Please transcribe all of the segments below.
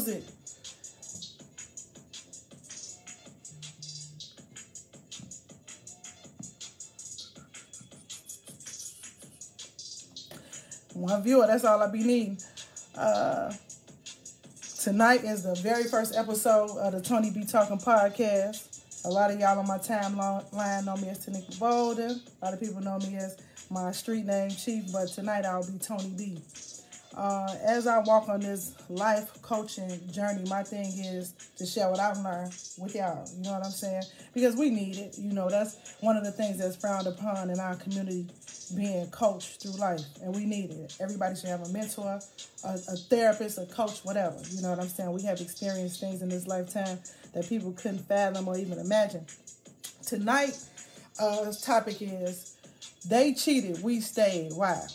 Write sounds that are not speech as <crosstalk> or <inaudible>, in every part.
theme music. One viewer, that's all I be needing. Uh, tonight is the very first episode of the Tony B Talking podcast. A lot of y'all on my timeline know me as Tanika Bolden. A lot of people know me as my street name Chief, but tonight I'll be Tony B. Uh, as I walk on this life coaching journey, my thing is to share what I've learned with y'all. You know what I'm saying? Because we need it. You know, that's one of the things that's frowned upon in our community, being coached through life, and we need it. Everybody should have a mentor, a, a therapist, a coach, whatever. You know what I'm saying? We have experienced things in this lifetime that people couldn't fathom or even imagine. Tonight, uh, topic is they cheated, we stayed. Why?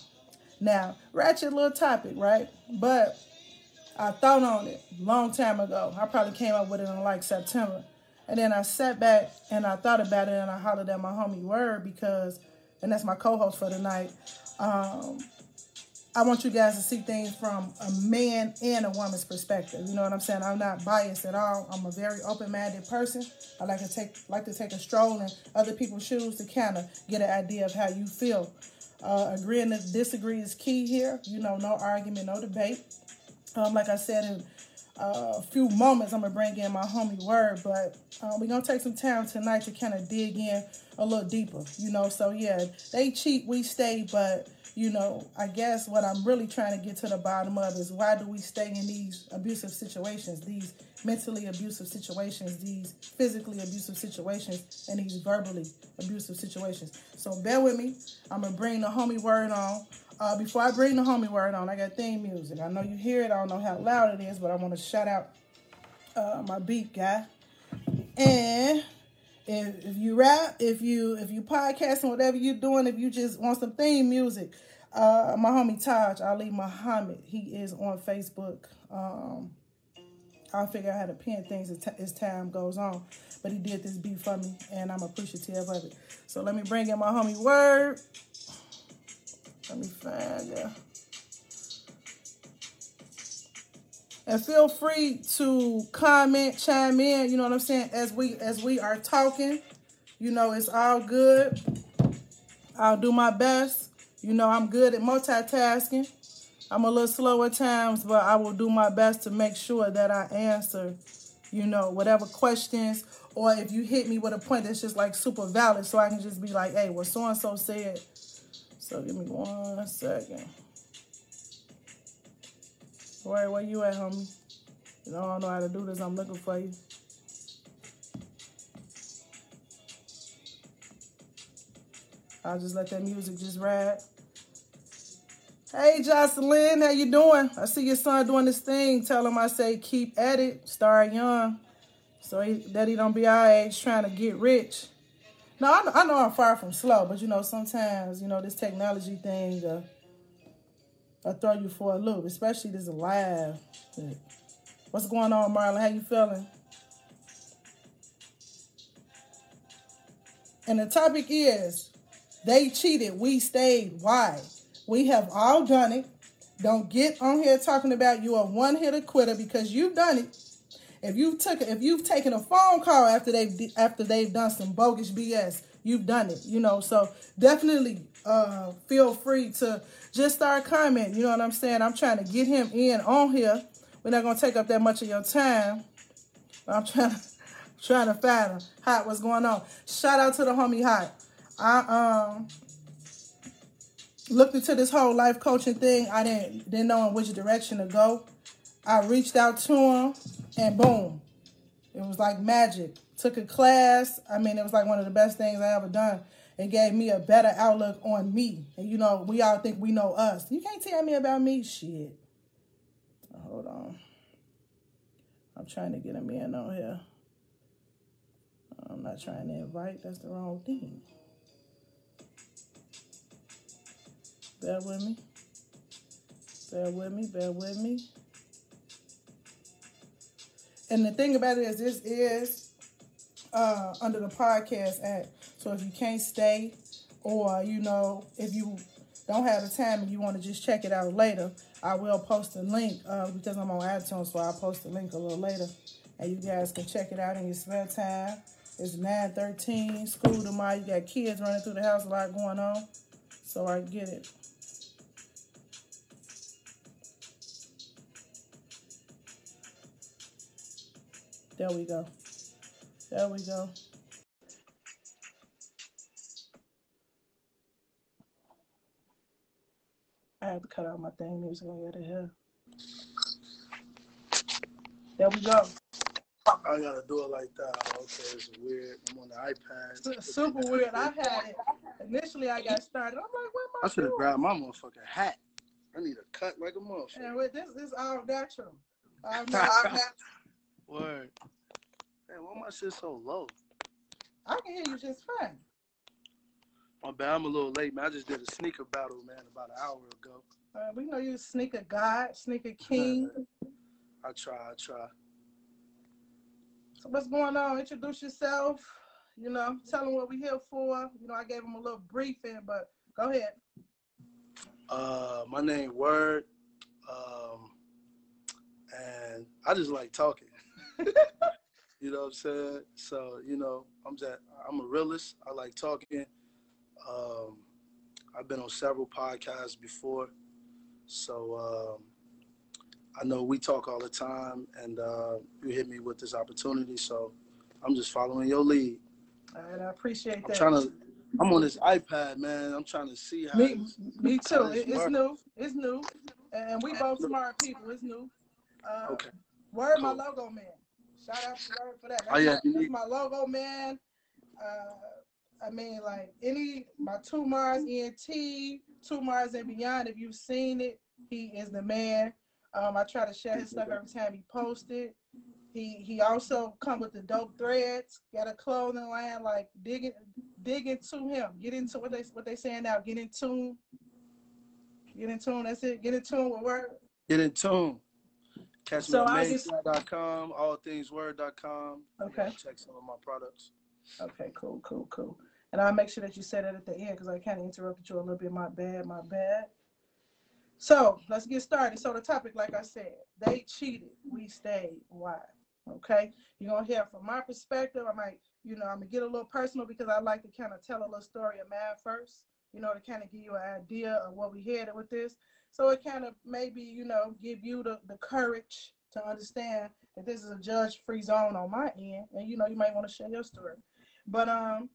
Now, ratchet little topic, right? But I thought on it long time ago. I probably came up with it in like September. And then I sat back and I thought about it and I hollered at my homie Word because, and that's my co-host for tonight. Um, I want you guys to see things from a man and a woman's perspective. You know what I'm saying? I'm not biased at all. I'm a very open-minded person. I like to take like to take a stroll in other people's shoes to kind of get an idea of how you feel. Uh, agreeing to disagree is key here. You know, no argument, no debate. Um, like I said in uh, a few moments, I'm gonna bring in my homie word, but uh, we're gonna take some time tonight to kind of dig in a little deeper. You know, so yeah, they cheat, we stay, but you know, I guess what I'm really trying to get to the bottom of is why do we stay in these abusive situations, these mentally abusive situations, these physically abusive situations, and these verbally abusive situations. So bear with me. I'm gonna bring the homie word on. Uh, before I bring the homie word on, I got theme music. I know you hear it. I don't know how loud it is, but I want to shout out uh, my beat guy. And if, you rap, if you if you podcasting, whatever you're doing, if you just want some theme music, uh, my homie Taj Ali Muhammad, he is on Facebook. Um, I'll figure out how to pin things as, t- as time goes on. But he did this beat for me, and I'm appreciative of it. So let me bring in my homie Word. Let me find it. And feel free to comment, chime in, you know what I'm saying, as we as we are talking. You know, it's all good. I'll do my best. You know, I'm good at multitasking. I'm a little slow at times, but I will do my best to make sure that I answer, you know, whatever questions or if you hit me with a point that's just like super valid so I can just be like, hey, what so and so said. So give me one second. Where where you at, homie? You know, I don't know how to do this. I'm looking for you. I'll just let that music just ride. Hey, Jocelyn, how you doing? I see your son doing this thing. Tell him I say keep at it. Start young. So he, that he don't be our age trying to get rich. Now, I, I know I'm far from slow, but you know, sometimes, you know, this technology thing, uh, I throw you for a loop, especially this live. What's going on, Marlon? How you feeling? And the topic is They cheated. We stayed. Why? We have all done it. Don't get on here talking about you a one hitter quitter because you've done it. If you took if you've taken a phone call after they've after they've done some bogus BS, you've done it. You know, so definitely uh, feel free to just start commenting. You know what I'm saying? I'm trying to get him in on here. We're not gonna take up that much of your time. I'm trying <laughs> to trying to find him. Hot, what's going on? Shout out to the homie Hot. I um looked into this whole life coaching thing. I didn't didn't know in which direction to go. I reached out to him and boom. It was like magic. Took a class. I mean, it was like one of the best things I ever done. It gave me a better outlook on me. And you know, we all think we know us. You can't tell me about me. Shit. Hold on. I'm trying to get him in on here. I'm not trying to invite. That's the wrong thing. Bear with me. Bear with me. Bear with me. And the thing about it is, this is uh, under the podcast act. So if you can't stay, or you know, if you don't have the time and you want to just check it out later, I will post a link uh, because I'm on iTunes, so I'll post a link a little later, and you guys can check it out in your spare time. It's 9:13, school tomorrow. You got kids running through the house, a lot going on, so I get it. There we go. There we go. I have to cut out my thing music on the other There we go. I gotta do it like that. Okay, it's weird. I'm on the iPad. It's super weird. I had it. Initially, I got started. I'm like, where my I should have grabbed my motherfucking hat. I need a cut like a motherfucker. And with this, this all natural. All <laughs> natural. Word. Man, why my shit so low? I can hear you just fine. My bad, I'm a little late, man. I just did a sneaker battle, man, about an hour ago. Uh, we know you sneaker god, sneaker king. I try, I try. So what's going on? Introduce yourself. You know, tell them what we're here for. You know, I gave them a little briefing, but go ahead. Uh, my name Word, um, and I just like talking. <laughs> You know what I'm saying? So, you know, I'm just I'm a realist. I like talking. Um, I've been on several podcasts before. So um, I know we talk all the time and uh, you hit me with this opportunity. So I'm just following your lead. All right, I appreciate I'm that. trying to I'm on this iPad, man. I'm trying to see how me, this, me too. it's new. It's new. And we both smart people. It's new. Uh, Okay. Word my logo man. Shout out to Word for that. That's, Oh, yeah, my, that's my logo man. Uh, I mean, like any my two Mars ENT, two Mars and beyond. If you've seen it, he is the man. Um, I try to share his stuff every time he posted. He he also come with the dope threads. Got a clothing line. Like dig it, dig into him. Get into what they what they saying now. Get in tune. Get in tune. That's it. Get in tune with word. Get in tune. Catch me So I just- mainstream.com, allthingsword.com. Okay. Check some of my products. Okay, cool, cool, cool. And I'll make sure that you say that at the end because I kind of interrupted you a little bit. My bad, my bad. So let's get started. So the topic, like I said, they cheated. We stayed. Why? Okay. You're gonna hear from my perspective. I might, you know, I'm gonna get a little personal because I like to kind of tell a little story of mine first, you know, to kind of give you an idea of what we headed with this. So it kind of maybe, you know, give you the, the courage to understand that this is a judge-free zone on my end. And you know, you might want to share your story. But um,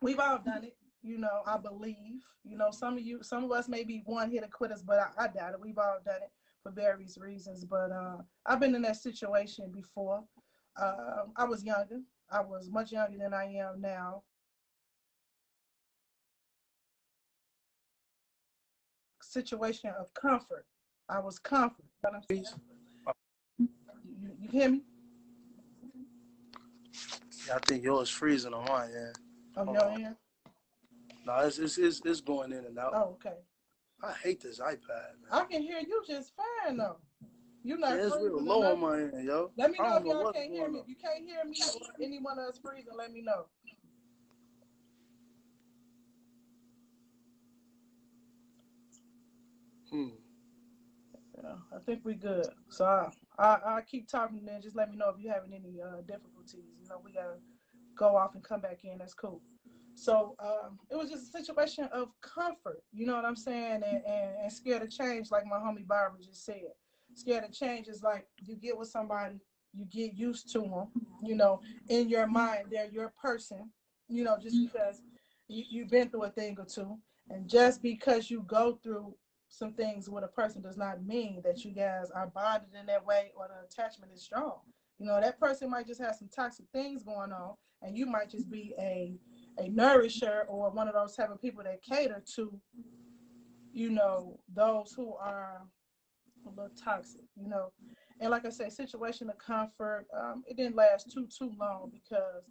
we've all done it. You know, I believe. You know, some of you, some of us may be one hit quitters, but I, I doubt it. We've all done it for various reasons. But uh, I've been in that situation before. Uh, I was younger. I was much younger than I am now. Situation of comfort. I was comfort. You, you, hear me? Yeah, I think yours freezing on mine, yeah. Oh. your end? No, it's, it's, it's, it's going in and out. Oh, okay. I hate this iPad, man. I can hear you just fine though. You're not Yeah, it's real low enough. on my end, yo. Let me know if y'all can't hear me. on. If you can't hear me or any one of us freezing, let me know. I think we're good. So I I, I keep talking then just let me know if you're having any uh, difficulties. You know, we gotta go off and come back in. That's cool. So um, it was just a situation of comfort, you know what I'm saying, and, and, and scared of change, like my homie Barbara just said. Scared of change is like you get with somebody, you get used to them, you know, in your mind they're your person, you know, just because you, you've been through a thing or two, and just because you go through some things with a person does not mean that you guys are bonded in that way or the attachment is strong. You know, that person might just have some toxic things going on, and you might just be a a nourisher or one of those type of people that cater to, you know, those who are a little toxic, you know. And like I say, situation of comfort, um, it didn't last too too long because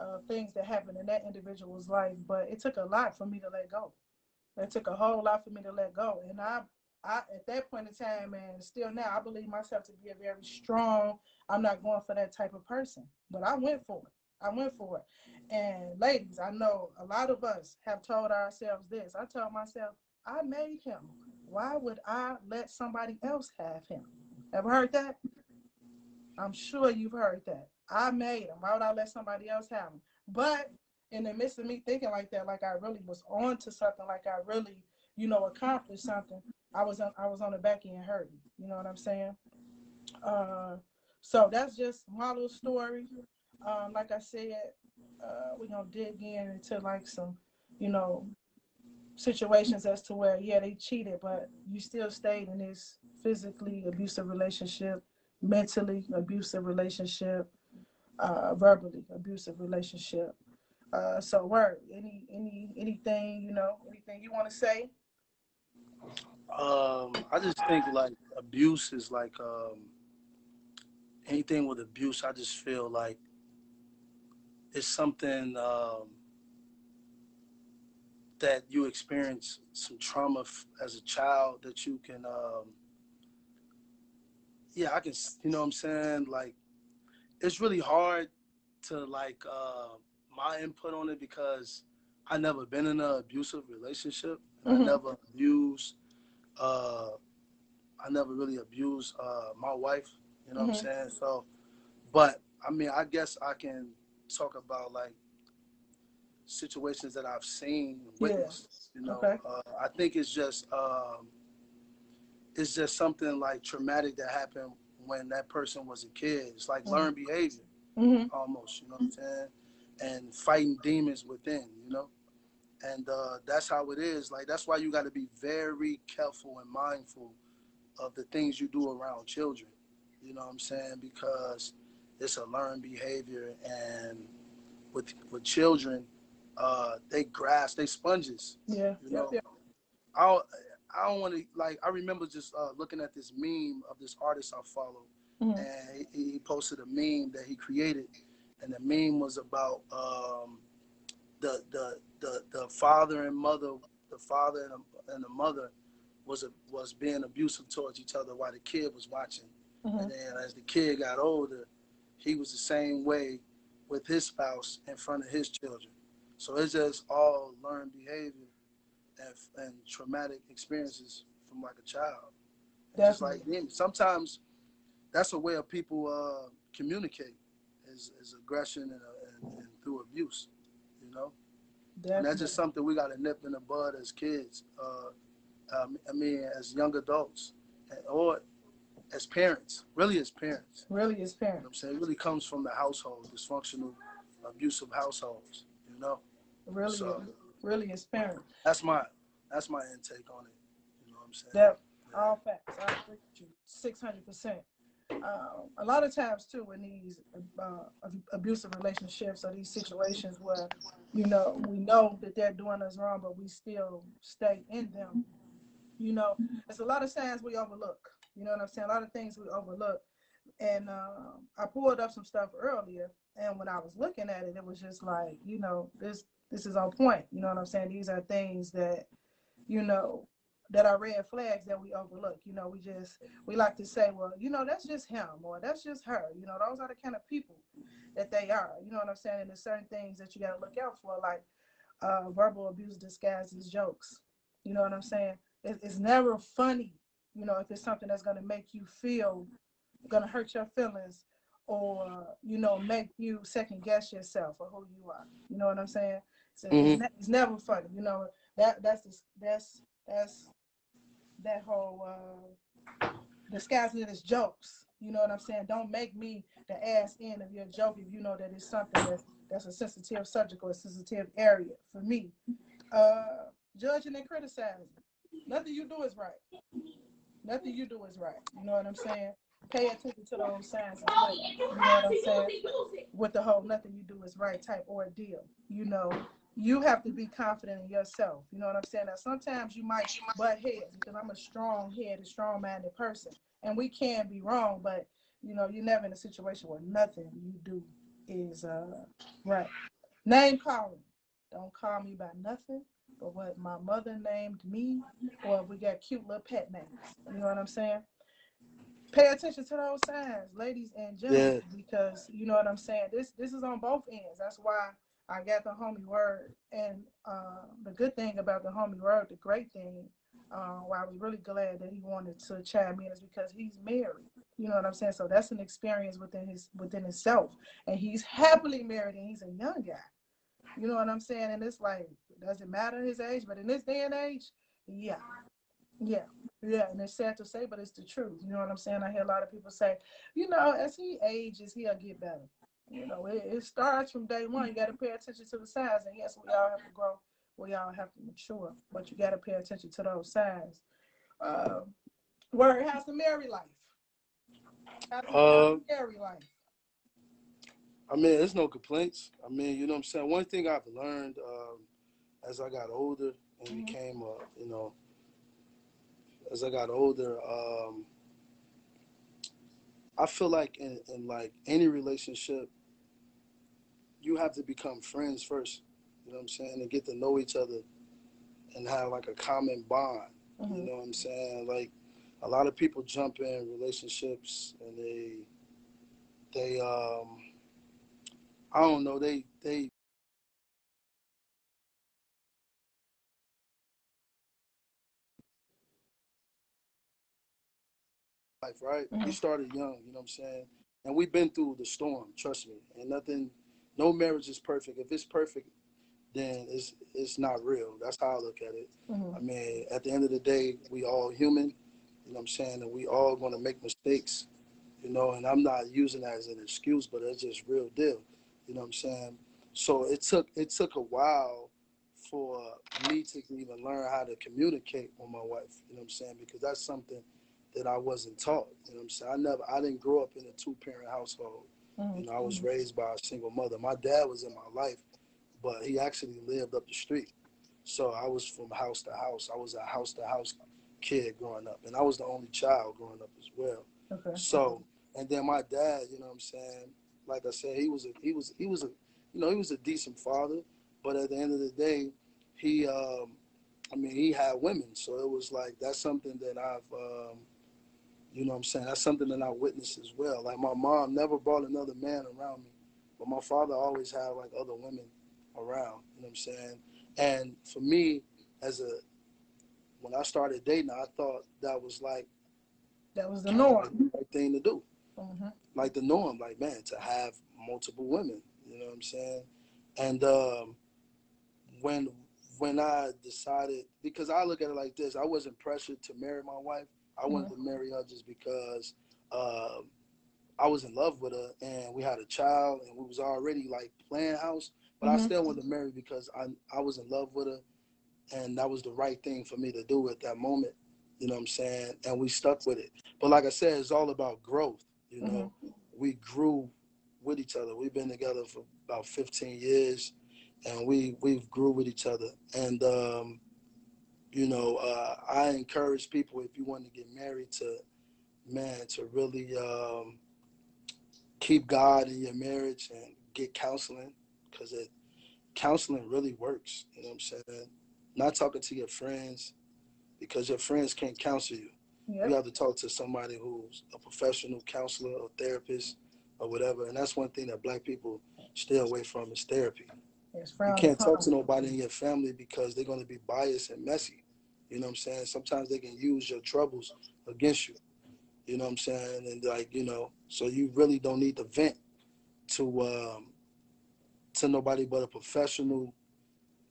uh, things that happened in that individual's life. But it took a lot for me to let go. It took a whole lot for me to let go. And I, I at that point in time, and still now, I believe myself to be a very strong. I'm not going for that type of person, but I went for it. I went for it. And ladies, I know a lot of us have told ourselves this. I told myself, I made him. Why would I let somebody else have him? Ever heard that? I'm sure you've heard that. I made him. Why would I let somebody else have him? But in the midst of me thinking like that, like I really was on to something, like I really, you know, accomplished something, I was on I was on the back end hurting. You know what I'm saying? Uh, so that's just my little story. Um, like I said, uh, we're gonna dig in into like some, you know, situations as to where yeah they cheated, but you still stayed in this physically abusive relationship, mentally abusive relationship, uh, verbally abusive relationship. Uh, so word, any any anything you know, anything you want to say? Um, I just think like abuse is like um, anything with abuse. I just feel like it's something um, that you experience some trauma f- as a child that you can um, yeah i can you know what i'm saying like it's really hard to like uh, my input on it because i never been in an abusive relationship Mhm. i never abused uh, i never really abused uh, my wife you know what Mhm. i'm saying so but i mean i guess i can talk about like situations that I've seen, and Yeah. You know, Okay. uh, I think it's just um, it's just something like traumatic that happened when that person was a kid. It's like Mhm. learned behavior Mm-hmm. almost. You know what I'm saying? And fighting demons within. You know. And uh, that's how it is. Like that's why you got to be very careful and mindful of the things you do around children. You know what I'm saying? Because it's a learned behavior, and with with children, uh, they grasp, they sponges. Yeah. You know, yep. I don't, I don't want to like. I remember just uh, looking at this meme of this artist I follow, Mhm. and he, he posted a meme that he created, and the meme was about um, the, the the the father and mother, the father and, the- and the mother was a, was being abusive towards each other while the kid was watching. Mhm. And then as the kid got older, he was the same way with his spouse in front of his children. So it's just all learned behavior and, and traumatic experiences from like a child. Just like sometimes that's a way of people uh, communicate is, is aggression and, and, and through abuse, you know? And that's just something we got to nip in the bud as kids. Uh, um, I mean, as young adults or as parents, really as parents. really is You know what I'm saying? It really comes from the household, dysfunctional, abusive households, you know? Really, So- really is parent. That's my that's my intake on it. You know what I'm saying? That Yeah. all facts. I agree with you, six hundred percent. Um, a lot of times too, in these uh, abusive relationships or these situations where you know we know that they're doing us wrong, but we still stay in them. You know, there's a lot of signs we overlook. You know what I'm saying? A lot of things we overlook. And uh, I pulled up some stuff earlier, and when I was looking at it, it was just like, you know, this this is on point. You know what I'm saying? These are things that, you know, that are red flags that we overlook. You know, we just we like to say, well, you know, that's just him or that's just her. You know, those are the kind of people that they are. You know what I'm saying? And there's certain things that you got to look out for, like uh, verbal abuse disguised as jokes. You know what I'm saying? It, it's never funny You know, if it's something that's gonna make you feel, gonna hurt your feelings, or you know, make you second guess yourself or who you are. You know what I'm saying? So mm-hmm. it's, ne- it's, never funny. You know that that's the, that's that's that whole uh, disguising it as jokes. You know what I'm saying? Don't make me the ass end of your joke if you know that it's something that's that's a sensitive subject or a sensitive area for me. Uh, judging and criticizing. Nothing you do is right. Nothing you do is right. You know what I'm saying? Pay attention to those signs. You know what I'm saying? With the whole nothing you do is right type ordeal. You know, you have to be confident in yourself. You know what I'm saying? Now sometimes you might butt heads because I'm a strong headed, strong minded person. And we can be wrong, but you know, you're never in a situation where nothing you do is uh right. Name calling. Don't call me by nothing but what my mother named me, or we got cute little pet names. You know what I'm saying? Pay attention to those signs, ladies and gentlemen, yeah. because you know what I'm saying. This this is on both ends. That's why I got the homie word. And uh, the good thing about the homie word, the great thing, uh, why I was really glad that he wanted to chime in is because he's married. You know what I'm saying? So that's an experience within his within himself, and he's happily married, and he's a young guy. You know what I'm saying? And it's like, does it matter his age? But in this day and age, yeah, yeah, yeah. And it's sad to say, but it's the truth. You know what I'm saying? I hear a lot of people say, you know, as he ages, he'll get better. You know, it, it starts from day one. You got to pay attention to the signs, and yes, we all have to grow. We all have to mature, but you got to pay attention to those signs. Uh, where has the married life? Uh, life. I mean, there's no complaints. I mean, you know what I'm saying? One thing I've learned um, as I got older and mm-hmm. became, uh, you know, as I got older, um, I feel like in, in like any relationship, you have to become friends first. You know what I'm saying? And get to know each other and have like a common bond. Mm-hmm. You know what I'm saying? Like a lot of people jump in relationships and they they um I don't know, they they life, right? Mm-hmm. We started young, you know what I'm saying? And we've been through the storm, trust me. And nothing no marriage is perfect. If it's perfect, then it's it's not real. That's how I look at it. Mm-hmm. I mean, at the end of the day, we all human. You know what I'm saying? And we all going to make mistakes. You know, and I'm not using that as an excuse, but it's just real deal. You know what I'm saying? So it took it took a while for me to even learn how to communicate with my wife. You know what I'm saying? Because that's something that I wasn't taught. You know what I'm saying? I never I didn't grow up in a two parent household. Mm-hmm. You know, I was raised by a single mother. My dad was in my life, but he actually lived up the street. So I was from house to house. I was a house to house kid growing up, and I was the only child growing up as well. Okay. So, and then my dad, you know what I'm saying? Like I said, he was a he was he was a you know he was a decent father, but at the end of the day, he um, I mean he had women, so it was like that's something that I've um, you know what I'm saying? That's something that I witnessed as well. Like my mom never brought another man around me, but my father always had like other women around. You know what I'm saying? And for me, as a when I started dating, I thought that was like that was the norm, the right thing to do. Mm-hmm. Like the norm, like man, to have multiple women. You know what I'm saying? And um, when when I decided, because I look at it like this, I wasn't pressured to marry my wife. I wanted mm-hmm. to marry her just because uh, I was in love with her and we had a child and we was already like playing house. But mm-hmm. I still wanted to marry because I I was in love with her and that was the right thing for me to do at that moment. You know what I'm saying? And we stuck with it. But like I said, it's all about growth. You know, mm-hmm. we grew with each other. We've been together for about 15 years, and we we've grew with each other. And um, you know, uh, I encourage people if you want to get married to, man, to really um, keep God in your marriage and get counseling because it counseling really works. You know what I'm saying? Not talking to your friends because your friends can't counsel you. Yep. You have to talk to somebody who's a professional counselor or therapist or whatever. And that's one thing that black people stay away from is therapy. You can't talk to nobody in your family because they're going to be biased and messy. You know what I'm saying? Sometimes they can use your troubles against you. You know what I'm saying? And like, you know, so you really don't need to vent to um to nobody but a professional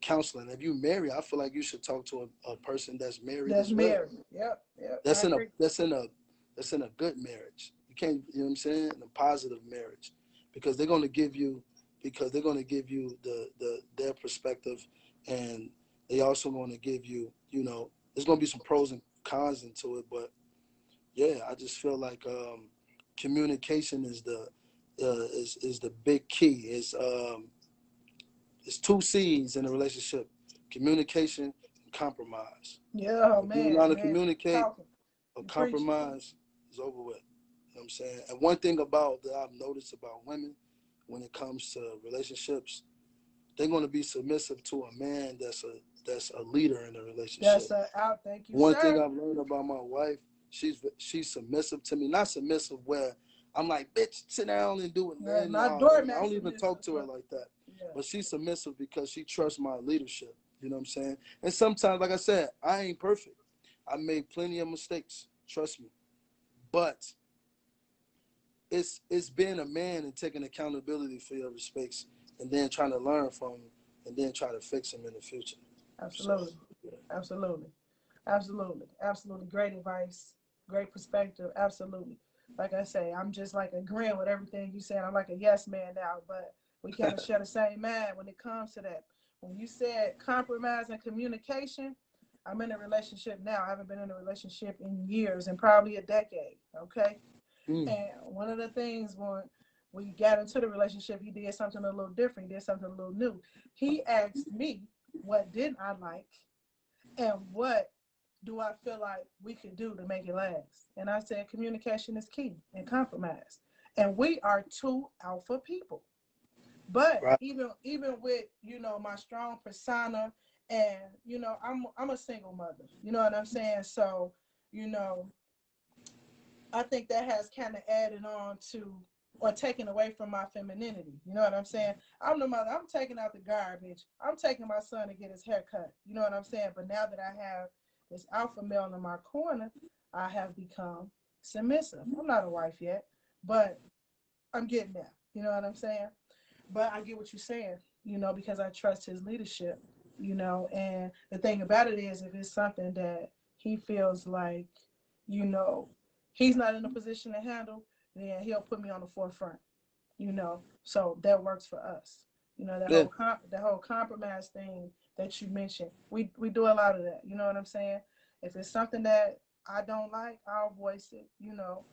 counselor. And if you marry, I feel like you should talk to a, a person that's married. That's as well. married. Yep. Yep. That's I in a that's in a that's in a good marriage. You can't you know what I'm saying? In a positive marriage. Because they're gonna give you because they're gonna give you the the their perspective and they also want to give you, you know, there's gonna be some pros and cons into it, but yeah, I just feel like um, communication is the uh, is is the big key. Is um, it's two C's in a relationship: communication and compromise. Yeah, If man. you know how to communicate, a compromise is over with. You know what I'm saying? And one thing about that I've noticed about women when it comes to relationships, they're going to be submissive to a man that's a that's a leader in a relationship. That's uh, out. Thank you, One sir. thing I've learned about my wife, she's she's submissive to me. Not submissive where I'm like, bitch, sit down and do it. Yeah, man. not No, doormat I don't even talk to her like that. Yeah. But she's submissive because she trusts my leadership. You know what I'm saying? And sometimes, like I said, I ain't perfect. I made plenty of mistakes. Trust me. But it's it's being a man and taking accountability for your mistakes and then trying to learn from them and then try to fix them in the future. Absolutely. Absolutely. Absolutely. Absolutely. Great advice. Great perspective. Absolutely. Like I say, I'm just like agreeing with everything you said. I'm like a yes man now, but we kind of <laughs> share the same mind when it comes to that. When you said compromise and communication, I'm in a relationship now. I haven't been in a relationship in years and probably a decade. Okay. Mm. And one of the things when we got into the relationship, he did something a little different. He did something a little new. He asked me, what didn't I like? And what do I feel like we could do to make it last? And I said, communication is key and compromise. And we are two alpha people. But Right. even even with you know my strong persona and you know I'm I'm a single mother. You know what I'm saying? So you know I think that has kind of added on to or taken away from my femininity. You know what I'm saying? I'm the mother. I'm taking out the garbage. I'm taking my son to get his hair cut. You know what I'm saying? But now that I have this alpha male in my corner, I have become submissive. I'm not a wife yet, but I'm getting there. You know what I'm saying? But I get what you're saying, you know, because I trust his leadership, you know, and the thing about it is if it's something that he feels like, you know, he's not in a position to handle, then he'll put me on the forefront, you know. So that works for us. You know, that Yeah. whole comp- the whole compromise thing that you mentioned. We we do a lot of that. You know what I'm saying? If it's something that I don't like, I'll voice it, you know,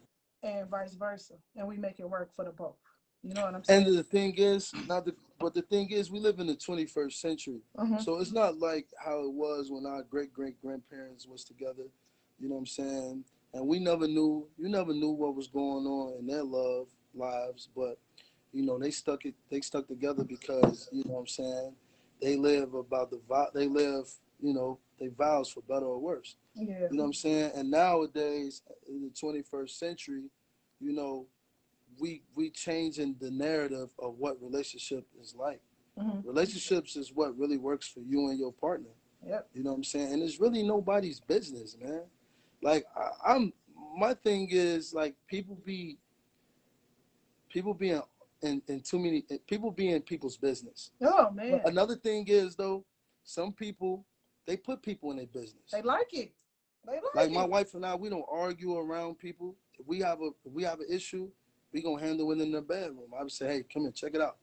and vice versa. And we make it work for the both. You know what I'm saying? And the thing is, not the but the thing is, we live in the 21st century. Mhm. So it's not like how it was when our great great grandparents was together. You know what I'm saying? And we never knew, you never knew what was going on in their love lives, but you know they stuck it, they stuck together because you know what I'm saying. They live about the vow, they live, you know, they vows for better or worse. Yeah. You know what I'm saying? And nowadays, in the 21st century, you know, we we changing the narrative of what relationship is like. Mhm. Relationships is what really works for you and your partner. Yep. You know what I'm saying? And it's really nobody's business, man. Like I, I'm, my thing is like people be, people being in, in too many people be in people's business. Oh man. Another thing is though, some people they put people in their business. They like it. They like, Like it. my wife and I, we don't argue around people. If we have a if we have an issue, we gonna handle it in the bedroom. I would say, hey, come here, check it out.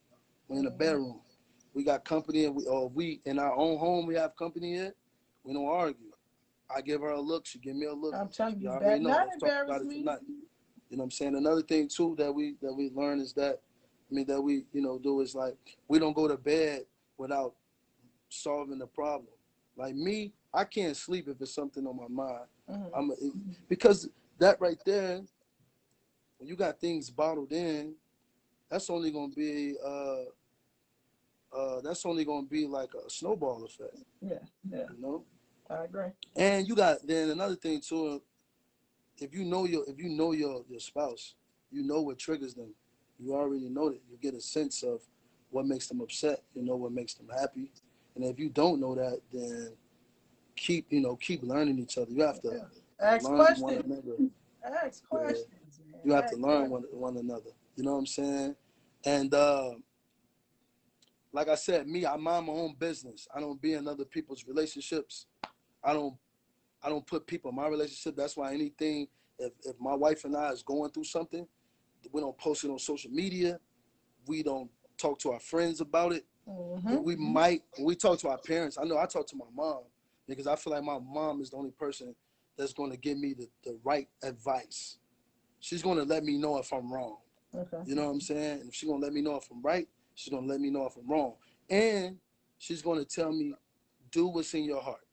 We're in the Mhm. bedroom. We got company, and we or we in our own home. We have company here. We don't argue. I give her a look. She give me a look. I'm telling you, that not embarrass it me. tonight. You know what I'm saying? Another thing too that we that we learn is that I mean that we you know do is like we don't go to bed without solving the problem. Like me, I can't sleep if it's something on my mind. Mhm. I'm a, because that right there, when you got things bottled in, that's only gonna be uh, uh, that's only gonna be like a snowball effect, Yeah, yeah, you know. I agree. And you got then another thing too. If you know your if you know your your spouse, you know what triggers them. You already know that. You get a sense of what makes them upset. You know what makes them happy. And if you don't know that, then keep you know keep learning each other. You have to yeah. ask learn questions. one another. Ask questions. Man. You have ask to learn one one another. You know what I'm saying? And uh, like I said, me, I mind my own business. I don't be in other people's relationships. I don't I don't put people in my relationship. That's why anything if, if my wife and I is going through something, we don't post it on social media. We don't talk to our friends about it. Mhm. We might we talk to our parents. I know I talk to my mom because I feel like my mom is the only person that's going to give me the, the right advice. She's going to let me know if I'm wrong. Okay. You know what I'm saying? And if she's gonna let me know if I'm right, she's gonna let me know if I'm wrong. And she's gonna tell me, do what's in your heart.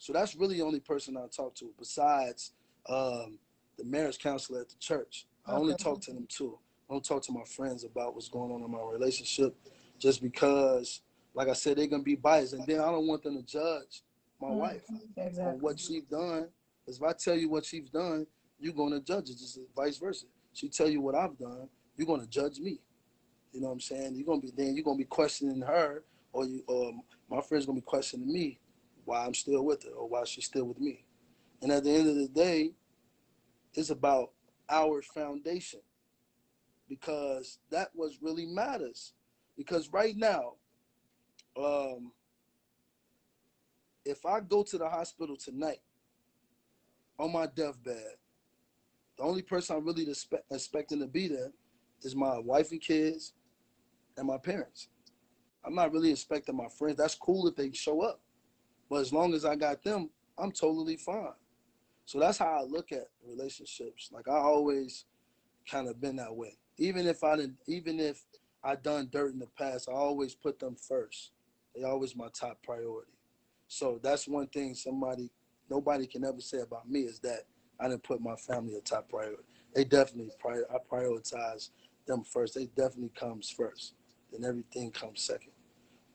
So that's really the only person I talk to besides um, the marriage counselor at the church. I only talk to them too. I don't talk to my friends about what's going on in my relationship just because, like I said, they're gonna be biased. And then I don't want them to judge my wife Exactly. on what she's done. Because if I tell you what she's done, you're gonna judge it, just vice versa. She tell you what I've done, you're gonna judge me. You know what I'm saying? You're gonna be then you're gonna be questioning her, or you or my friend's gonna be questioning me why I'm still with her or why she's still with me. And at the end of the day, it's about our foundation because that was really matters. Because right now, um, if I go to the hospital tonight on my deathbed, the only person I'm really expect, expecting to be there is my wife and kids and my parents. I'm not really expecting my friends. That's cool if they show up. But as long as I got them, I'm totally fine. So that's how I look at relationships. Like I always kind of been that way. Even if I didn't even if I done dirt in the past, I always put them first. They always my top priority. So that's one thing somebody nobody can ever say about me is that I didn't put my family a top priority. They definitely prior I prioritize them first. They definitely comes first. Then everything comes second.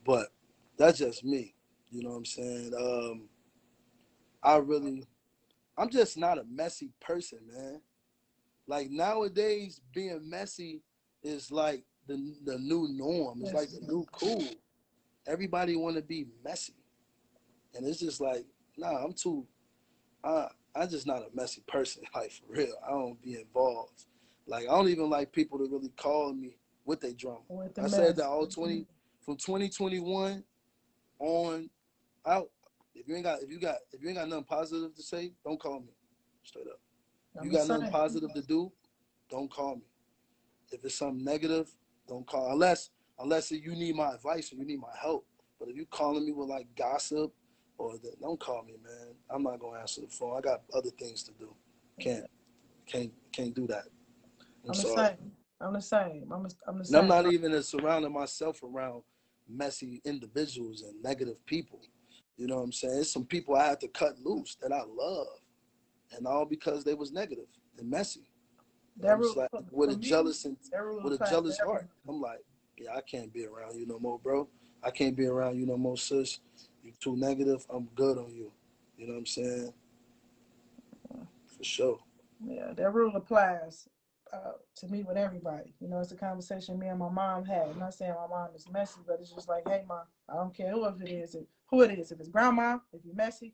But that's just me. You know what I'm saying? Um I really I'm just not a messy person, man. Like nowadays being messy is like the the new norm. It's like the new cool. Everybody want to be messy. And it's just like, nah, I'm too I I'm just not a messy person, <laughs> like for real. I don't be involved. Like I don't even like people to really call me with their drama. With the I said that all 20 from 2021 on out. If you ain't got if you got if you ain't got nothing positive to say, don't call me. Straight up. If you got nothing positive to do, don't call me. If it's something negative, don't call unless unless you need my advice or you need my help. But if you calling me with like gossip or the, don't call me, man. I'm not gonna answer the phone. I got other things to do. Can't can't can't do that. I'm, I'm the sorry. same. I'm the same. I'm, the- I'm the And same. I'm not even surrounding myself around messy individuals and negative people. You know what I'm saying? It's some people I had to cut loose that I love, and all because they was negative and messy. That rule- like, with a me, jealous and with a jealous heart, I'm like, yeah, I can't be around you no more, bro. I can't be around you no more, sis. You too negative. I'm good on you. You know what I'm saying? For sure. Yeah, that rule applies uh, to me with everybody. You know, it's a conversation me and my mom had. I'm not saying my mom is messy, but it's just like, hey, mom, I don't care who it is, if, who it is. If it's grandma, if you're messy,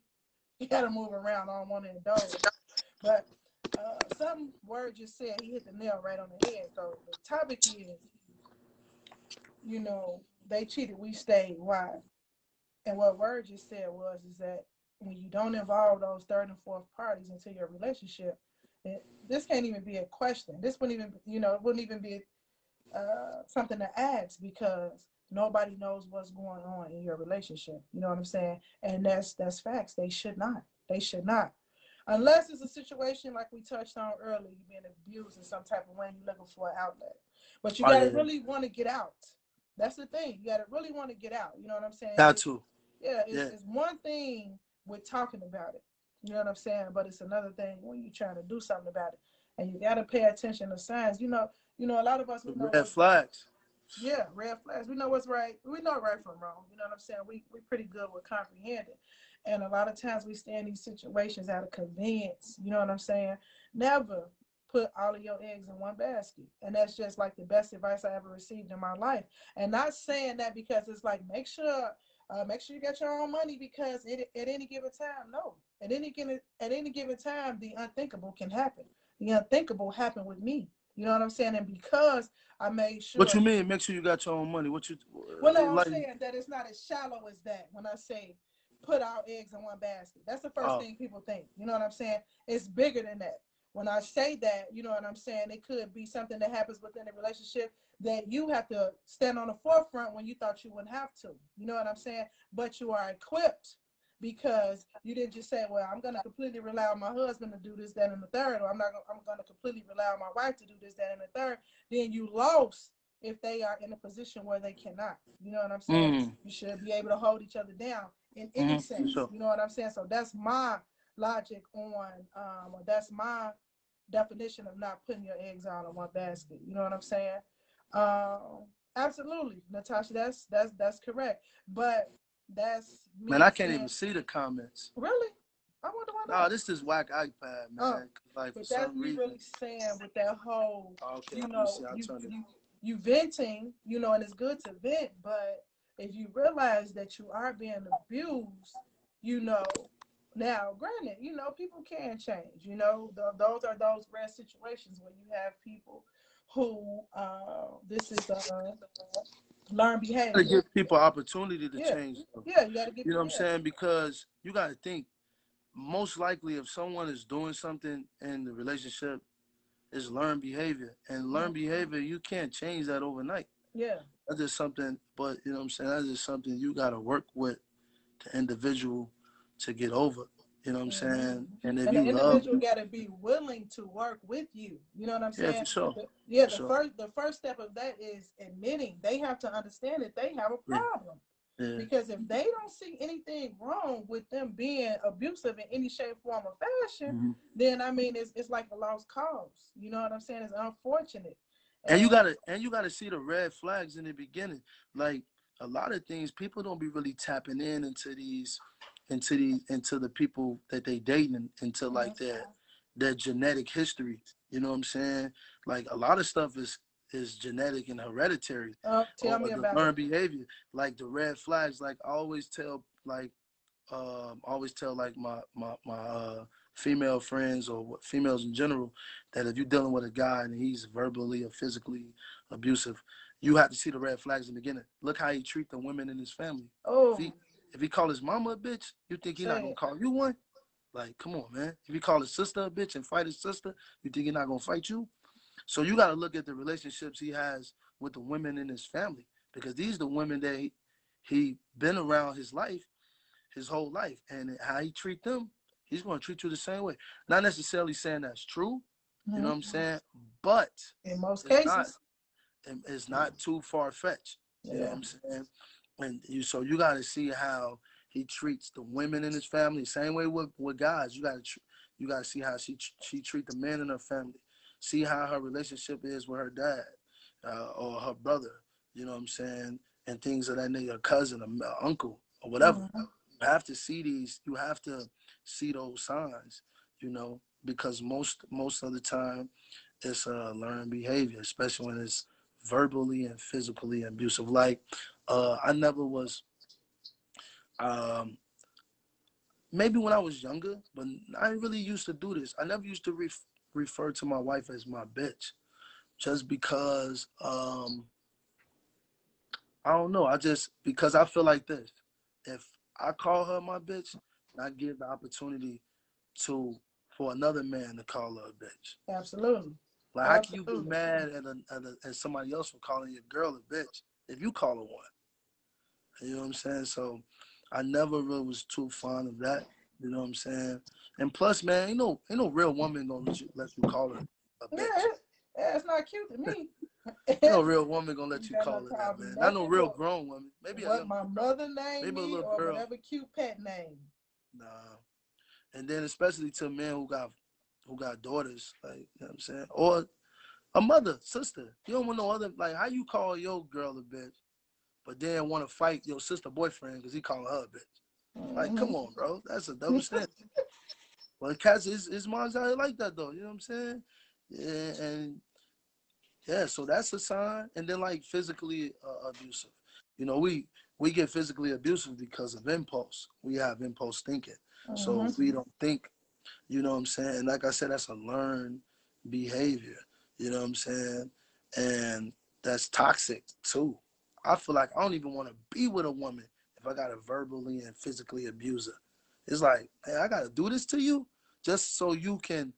you gotta move around. I don't want to indulge. But uh, something word just said, he hit the nail right on the head. So the topic is, you know, they cheated, we stayed. Why? And what word just said was is that when you don't involve those third and fourth parties into your relationship, it, this can't even be a question. This wouldn't even, you know, it wouldn't even be uh, something to ask because nobody knows what's going on in your relationship. You know what I'm saying? And that's that's facts. They should not. They should not. Unless it's a situation like we touched on earlier, you're being abused in some type of way, you're looking for an outlet. But you Oh, gotta really want to get out. That's the thing. You gotta really want to get out. You know what I'm saying? Got to. Yeah, it's, Yeah. it's one thing with talking about it. You know what I'm saying? But it's another thing when you're trying to do something about it. And you gotta pay attention to signs. You know, you know, a lot of us we know Red flags. Yeah, red flags. We know what's right. We know right from wrong. You know what I'm saying? We we're pretty good with comprehending. And a lot of times we stay in these situations out of convenience. You know what I'm saying? Never put all of your eggs in one basket. And that's just like the best advice I ever received in my life. And not saying that because it's like make sure Uh, make sure you get your own money because it, at any given time, no, at any given at any given time, the unthinkable can happen. The unthinkable happened with me. You know what I'm saying? And because I made sure. What you mean? Make sure you got your own money. What you? Uh, well, no, I'm saying that it's not as shallow as that. When I say put our eggs in one basket, that's the first oh. thing people think. You know what I'm saying? It's bigger than that. When I say that, you know what I'm saying? It could be something that happens within a relationship that you have to stand on the forefront when you thought you wouldn't have to. You know what I'm saying? But you are equipped because you didn't just say, "Well, I'm going to completely rely on my husband to do this, that, and the third, or I'm not. Gonna, I'm going to completely rely on my wife to do this, that, and the third. Then you lost if they are in a position where they cannot. You know what I'm saying? Mm. You should be able to hold each other down in any mm-hmm. sense. Sure. You know what I'm saying? So that's my logic on, um, or that's my definition of not putting your eggs all in one basket. You know what I'm saying? Um, absolutely, Natasha. That's that's that's correct. But that's man. I can't saying, even see the comments. Really? I wonder why. No, this is whack iPad, man. Oh, like but that's me really saying with that whole, okay, you know, you, you, you venting, you know, and it's good to vent, but if you realize that you are being abused, you know, now granted, you know, people can change. You know, the, those are those rare situations where you have people who uh, this is uh, learn behavior. To give people opportunity to yeah. change. Yeah, you gotta give. You know what I'm saying? Because you got to think. Most likely, if someone is doing something in the relationship, is learned behavior, and learned mm-hmm. behavior you can't change that overnight. Yeah, that's just something. But you know what I'm saying? That's just something you got to work with the individual to get over. You know what I'm saying? And if and you the individual got to be willing to work with you. You know what I'm saying? Yeah, for sure. The, yeah, the sure. first the first step of that is admitting they have to understand that they have a problem. Yeah. Because if they don't see anything wrong with them being abusive in any shape, form, or fashion, mm-hmm. then I mean it's it's like a lost cause. You know what I'm saying? It's unfortunate. And, and you gotta and you gotta see the red flags in the beginning. Like a lot of things, people don't be really tapping in into these into the into the people that they dating into like their their genetic history. You know what I'm saying? Like a lot of stuff is is genetic and hereditary. Uh, tell me about learned behavior. Like the red flags. Like I always tell like um always tell like my my my uh female friends or females in general that if you're dealing with a guy and he's verbally or physically abusive, you have to see the red flags in the beginning. Look how he treat the women in his family. Oh, if he, if he call his mama a bitch, you think he not gonna call you one? Like, come on, man. If he call his sister a bitch and fight his sister, you think he not gonna fight you? So you gotta look at the relationships he has with the women in his family because these are the women that he, he been around his life, his whole life, and how he treat them, he's gonna treat you the same way. Not necessarily saying that's true, you know what I'm mm-hmm. saying, but in most cases, not, it's not too far fetched. You know what I'm saying? And you so you got to see how he treats the women in his family. Same way with with guys, you got to you got to see how she she treat the men in her family. See how her relationship is with her dad uh, or her brother. You know what I'm saying? And things of that nature, cousin, or uncle, or whatever. Mm-hmm. You have to see these. You have to see those signs. You know, because most most of the time, it's a learned behavior, especially when it's verbally and physically abusive. Like uh, I never was. Um, maybe when I was younger, but I really used to do this. I never used to ref- refer to my wife as my bitch, just because. Um, I don't know. I just because I feel like this. If I call her my bitch, I give the opportunity to for another man to call her a bitch. Absolutely. Like how can you be mad at, a, at, a, at somebody else for calling your girl a bitch if you call her one? You know what I'm saying? So I never really was too fond of that. You know what I'm saying? And plus, man, ain't no ain't no real woman gonna let you, let you call her a bitch. Yeah, it's not cute to me. ain't <laughs> no real woman gonna let you call her that, man. Not no real grown woman. Maybe what a, my mother name maybe a little or girl. whatever cute pet name. Nah. And then especially to men who got who got daughters, like you know what I'm saying? Or a mother, sister. You don't want no other like how you call your girl a bitch but then want to fight your sister boyfriend because he calling her a bitch. Like, come on, bro. That's a double standard. <laughs> well, cats, his, his mom's out here like that, though. You know what I'm saying? Yeah, and yeah, so that's a sign. And then, like, physically uh, abusive. You know, we we get physically abusive because of impulse. We have impulse thinking. Mm-hmm. So if we don't think, you know what I'm saying? And like I said, that's a learned behavior. You know what I'm saying? And that's toxic too. I feel like I don't even want to be with a woman if I gotta verbally and physically abuse her. It's like, hey, I gotta do this to you just so you can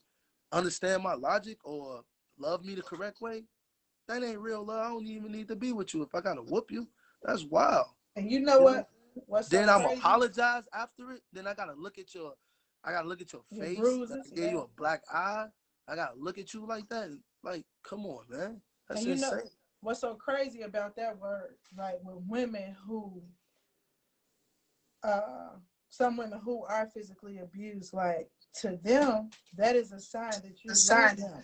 understand my logic or love me the correct way. That ain't real love. I don't even need to be with you if I gotta whoop you. That's wild. And you know what? What's then I'm crazy? apologize after it. Then I gotta look at your, I gotta look at your, your face. Bruises, give yeah. you a black eye. I gotta look at you like that. Like, come on, man. That's and you insane. Know, what's so crazy about that word, like with women who, uh, some women who are physically abused, like to them, that is a sign that you love them.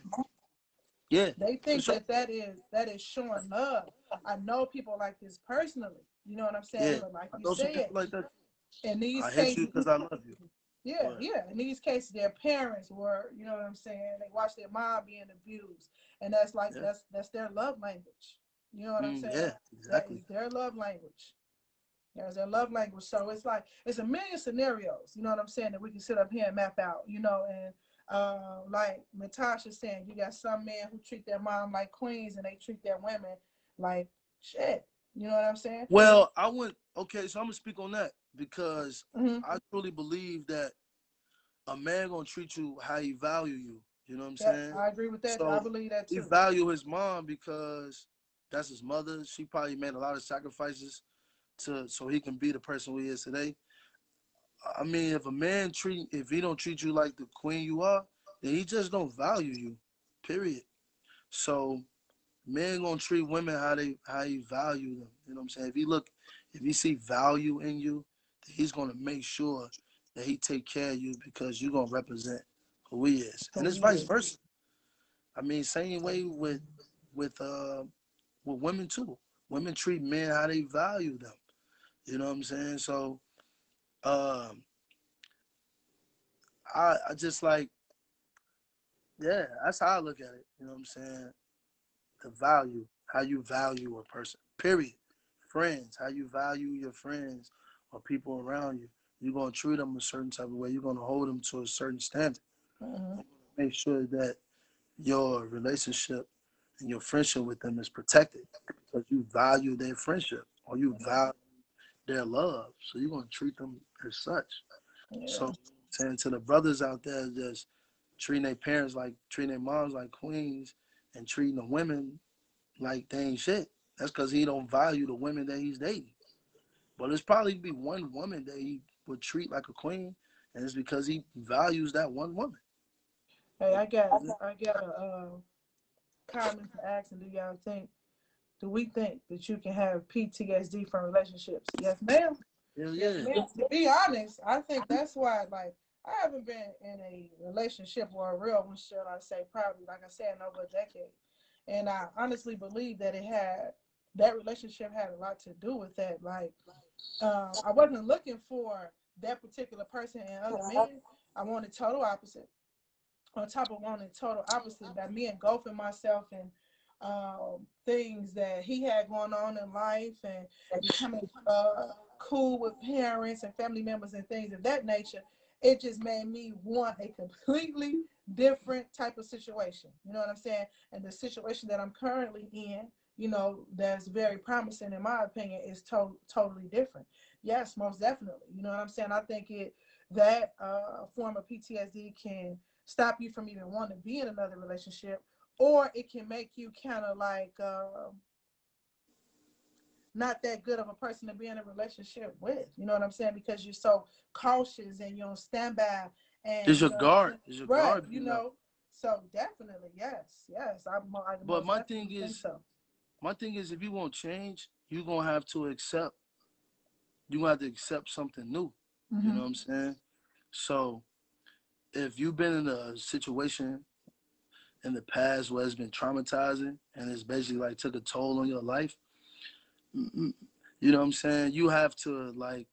Yeah. They think sure. that that is that is showing love. I know people like this personally. You know what I'm saying? Yeah. But like you said, like that. in these I cases, because I love you. Yeah, yeah. In these cases, their parents were, you know what I'm saying? They watched their mom being abused, and that's like yeah. that's that's their love language. You know what I'm mm, saying? Yeah, exactly. their love language. There's their love language. So it's like it's a million scenarios. You know what I'm saying that we can sit up here and map out. You know, and uh, like Natasha saying, you got some men who treat their mom like queens, and they treat their women like shit. You know what I'm saying? Well, I went okay, so I'm gonna speak on that because mm-hmm. I truly believe that a man gonna treat you how he value you. You know what I'm saying? I agree with that. So I believe that too. He value his mom because that's his mother. She probably made a lot of sacrifices to so he can be the person he is today. I mean, if a man treat if he don't treat you like the queen you are, then he just don't value you. Period. So men gonna treat women how they how you value them. You know what I'm saying? If he look, if he see value in you, he's gonna make sure that he take care of you because you're gonna represent who he is, and it's vice versa. I mean, same way with with uh with women too. Women treat men how they value them. You know what I'm saying? So, um, I I just like, yeah, that's how I look at it. You know what I'm saying? the value, how you value a person. Period. Friends, how you value your friends or people around you. You're gonna treat them a certain type of way. You're gonna hold them to a certain standard. Mm-hmm. Make sure that your relationship and your friendship with them is protected because you value their friendship or you value their love. So you're gonna treat them as such. Yeah. So saying to the brothers out there just treating their parents like treating their moms like queens and treating the women like they ain't shit. That's because he don't value the women that he's dating. But it's probably be one woman that he would treat like a queen, and it's because he values that one woman. Hey, I got I got a uh, comment to ask, and do y'all think? Do we think that you can have PTSD from relationships? Yes, ma'am. Hell yeah. Yes, ma'am. To be honest, I think that's why like I haven't been in a relationship or a real one, should I say, probably, like I said, in over a decade. And I honestly believe that it had, that relationship had a lot to do with that. Like, um, I wasn't looking for that particular person and other men. I wanted total opposite. On top of wanting total opposite, by me engulfing myself in um, things that he had going on in life and becoming uh, cool with parents and family members and things of that nature it just made me want a completely different type of situation. You know what I'm saying? And the situation that I'm currently in, you know, that's very promising in my opinion, is to- totally different. Yes, most definitely. You know what I'm saying? I think it that uh, form of PTSD can stop you from even wanting to be in another relationship, or it can make you kind of like. Uh, not that good of a person to be in a relationship with. You know what I'm saying? Because you're so cautious and you're on standby. And it's your guard. It's your right, guard. You know. So definitely, yes, yes. I'm. I but my thing is, so. My thing is, if you want change, you're gonna have to accept. You gonna have to accept something new. Mm-hmm. You know what I'm saying? So, if you've been in a situation in the past where it's been traumatizing and it's basically like took a toll on your life, you know what I'm saying? You have to like,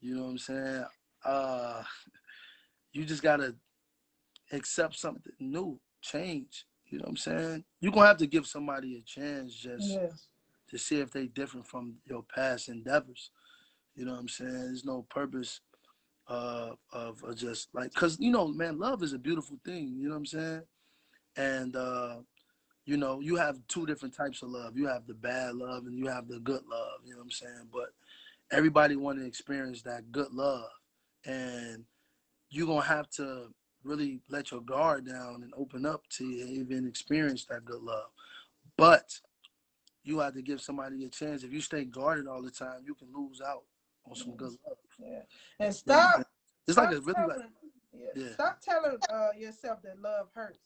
you know what I'm saying? Uh, <laughs> you just gotta accept something new, change. You know what I'm saying? You're gonna have to give somebody a chance. Just to see if they different from your past endeavors. You know what I'm saying? There's no purpose uh, of, of just like, cause you know, man, love is a beautiful thing. You know what I'm saying? And uh, you know, you have two different types of love. You have the bad love and you have the good love. You know what I'm saying? But everybody want to experience that good love, and you're gonna have to really let your guard down and open up to even experience that good love. But you have to give somebody a chance. If you stay guarded all the time, you can lose out on some good love. Yeah, and stop. It's stop like it's really telling, like yeah, yeah. Stop telling uh, yourself that love hurts.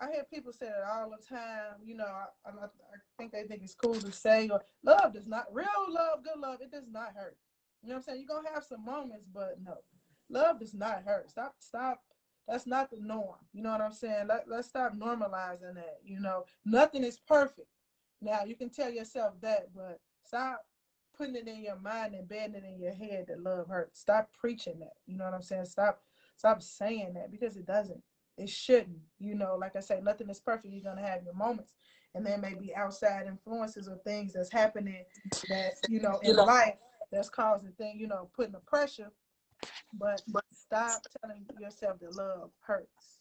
I hear people say that all the time. You know, I, I, I think they think it's cool to say, or love does not, real love, good love, it does not hurt. You know what I'm saying? You're gonna have some moments, but no, love does not hurt. Stop, stop. That's not the norm. You know what I'm saying? Let, let's stop normalizing that. You know, nothing is perfect. Now you can tell yourself that, but stop putting it in your mind and betting it in your head that love hurts. Stop preaching that. You know what I'm saying? Stop, stop saying that because it doesn't. It shouldn't. You know, like I say, nothing is perfect. You're gonna have your moments, and there may be outside influences or things that's happening that you know in life that's causing things, You know, putting the pressure. But but stop telling yourself that love hurts.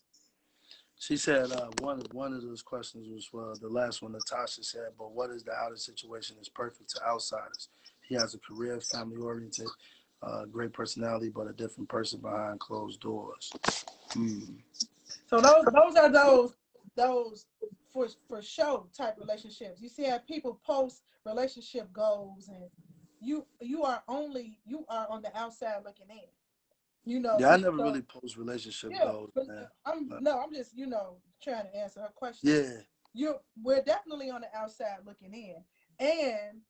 She said uh, one one of those questions was uh, the last one. Natasha said, "But what is the outer situation is perfect to outsiders? He has a career, family oriented, uh, great personality, but a different person behind closed doors." Hmm. So those those are those those for for show type relationships. You see how people post relationship goals and you you are only you are on the outside looking in. You know. Yeah, I never so- really post relationship yeah, goals, but man. I'm But- no, I'm just you know trying to answer her question. Yeah, You we're definitely on the outside looking in, and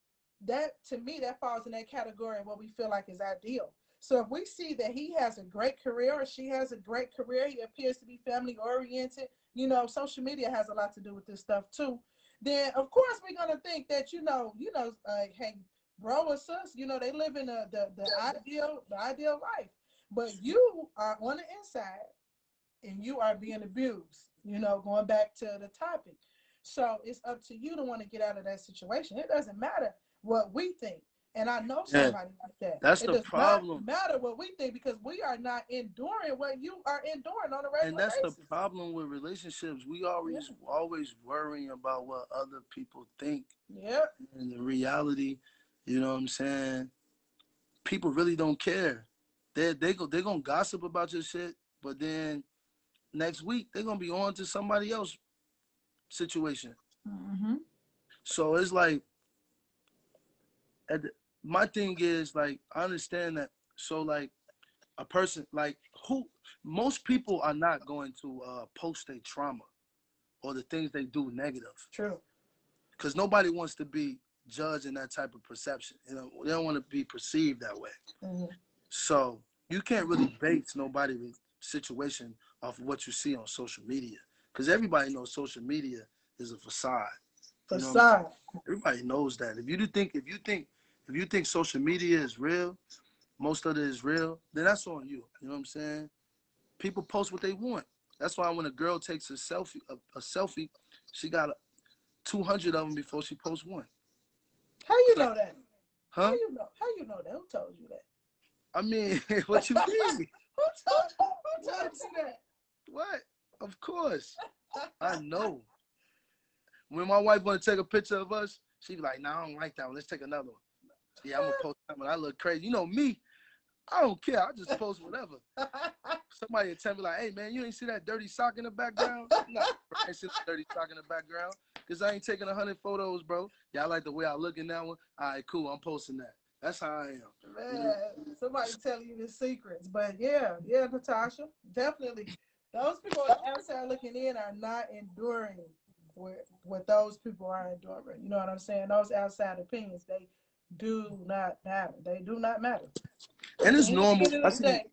that to me that falls in that category of what we feel like is ideal. So if we see that he has a great career or she has a great career, he appears to be family oriented. You know, social media has a lot to do with this stuff too. Then of course we're gonna think that you know, you know, uh, hey, bro or sis, you know, they live in a, the the ideal the ideal life, but you are on the inside and you are being abused. You know, going back to the topic. So it's up to you to want to get out of that situation. It doesn't matter what we think. And I know Yeah. somebody like that. That's it the does problem. Not matter what we think because we are not enduring what you are enduring on a regular and that's the problem with relationships. We always always worrying about what other people think, Yeah, and the reality, you know what I'm saying? People really don't care. They they go they're gonna gossip about your shit, but then next week they're gonna be on to somebody else situation. mm-hmm. So it's like, at the, my thing is like I understand that. So like, a person like who most people are not going to uh, post their trauma or the things they do negative true. because nobody wants to be judged in that type of perception. You know, they don't want to be perceived that way. Mhm. So you can't really base nobody's situation off of what you see on social media because everybody knows social media is a facade. You know Facade. Everybody knows that. If you do think, if you think, if you think social media is real, most of it is real, then that's on you. You know what I'm saying? People post what they want. That's why when a girl takes a selfie, a, a selfie, she got 200 of them before she posts one. How you know that? Huh? How you know? How you know that? Who told you that? I mean, <laughs> what you mean? Who told, who told you that? What? Of course. I know. When my wife want to take a picture of us, she be like, "Nah, I don't like that one. Let's take another one." Yeah, I'm gonna post that one. I look crazy. You know me. I don't care. I just post whatever. <laughs> Somebody tell me like, "Hey man, you ain't see that dirty sock in the background?" <laughs> No, I ain't see that dirty sock in the background because I ain't taking a hundred photos, bro. Y'all like the way I look in that one? All right, cool. I'm posting that. That's how I am. Man, somebody telling you the secrets. But yeah, yeah, Natasha, definitely. Those people on the outside looking in are not enduring what, what those people are enduring. You know what I'm saying? Those outside opinions, they do not matter. They do not matter. And it's normal. Day,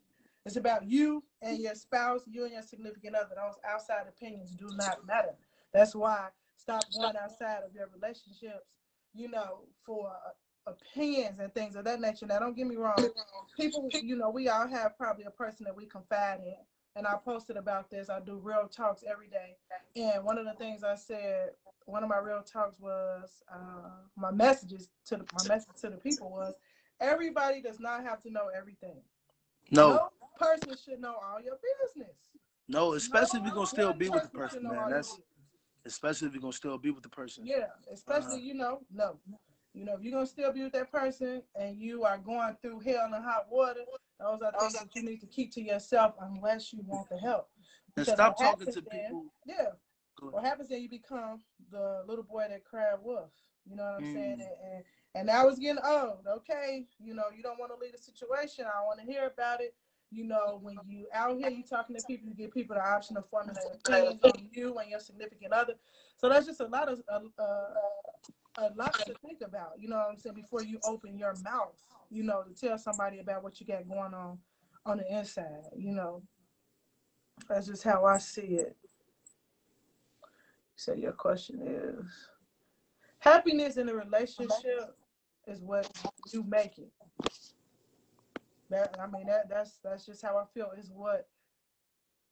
It's about you and your spouse, you and your significant other. Those outside opinions do not matter. That's why stop going outside of your relationships, you know, for opinions and things of that nature. Now, don't get me wrong. People, you know, we all have probably a person that we confide in and I posted about this. I do real talks every day, and one of the things I said, one of my real talks was uh, my messages to the, my message to the people was, everybody does not have to know everything. No. no person should know all your business. No, especially no if you're gonna still be with the person, man. That's especially if you're gonna still be with the person. Yeah, especially uh, you know, no. You know, if you're gonna still be with that person and you are going through hell and hot water, those are things that you need to keep to yourself unless you want the help. And stop talking to then, people. Yeah. What happens then you become the little boy that cried wolf. You know what I'm mm. saying? And, and and now it's getting old. Okay, you know, you don't want to leave the situation. I want to hear about it. You know, when you out here, you talking to people, you give people the option of forming an opinion on you and your significant other. So that's just a lot of uh, uh, a lot to think about. You know what I'm saying? Before you open your mouth, you know, to tell somebody about what you got going on on the inside. You know, that's just how I see it. So your question is happiness in a relationship is what you make it. That I mean that that's that's just how I feel is what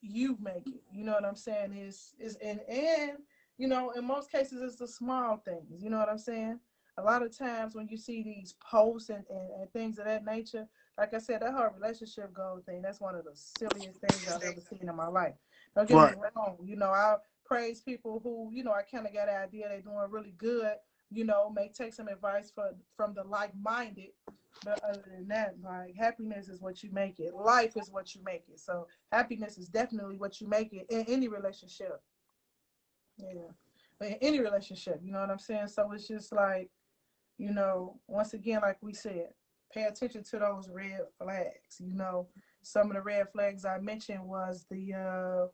you make it. You know what I'm saying? Is is and and you know, in most cases it's the small things. You know what I'm saying? A lot of times when you see these posts and, and, and things of that nature, like I said, that whole relationship goal thing, that's one of the silliest things I've ever seen in my life. Don't get right. me wrong. You know, I praise people who, you know, I kind of got an idea they're doing really good you know, may take some advice for, from the like-minded. But other than that, like happiness is what you make it. Life is what you make it. So happiness is definitely what you make it in any relationship. Yeah. But in any relationship, you know what I'm saying? So it's just like, you know, once again, like we said, pay attention to those red flags. You know, some of the red flags I mentioned was the uh,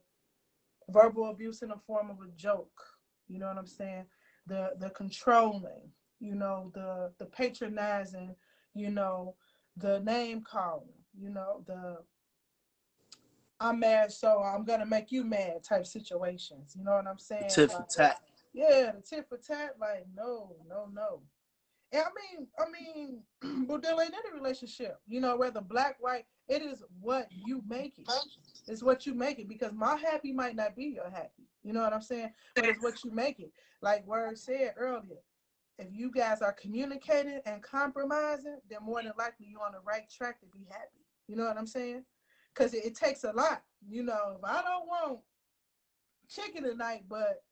verbal abuse in the form of a joke. You know what I'm saying? the the controlling, you know, the the patronizing, you know, the name calling, you know, the I'm mad, so I'm gonna make you mad type situations. You know what I'm saying? tit for tat. Yeah, the tit for tat. Like no, no, no. And I mean, I mean, but there ain't any relationship. You know, whether black, white, it is what you make it. It's what you make it because my happy might not be your happy. You know what I'm saying? But it's what you make it. Like Word said earlier, if you guys are communicating and compromising, then more than likely you're on the right track to be happy. You know what I'm saying? Because it, it takes a lot. You know, if I don't want chicken tonight, but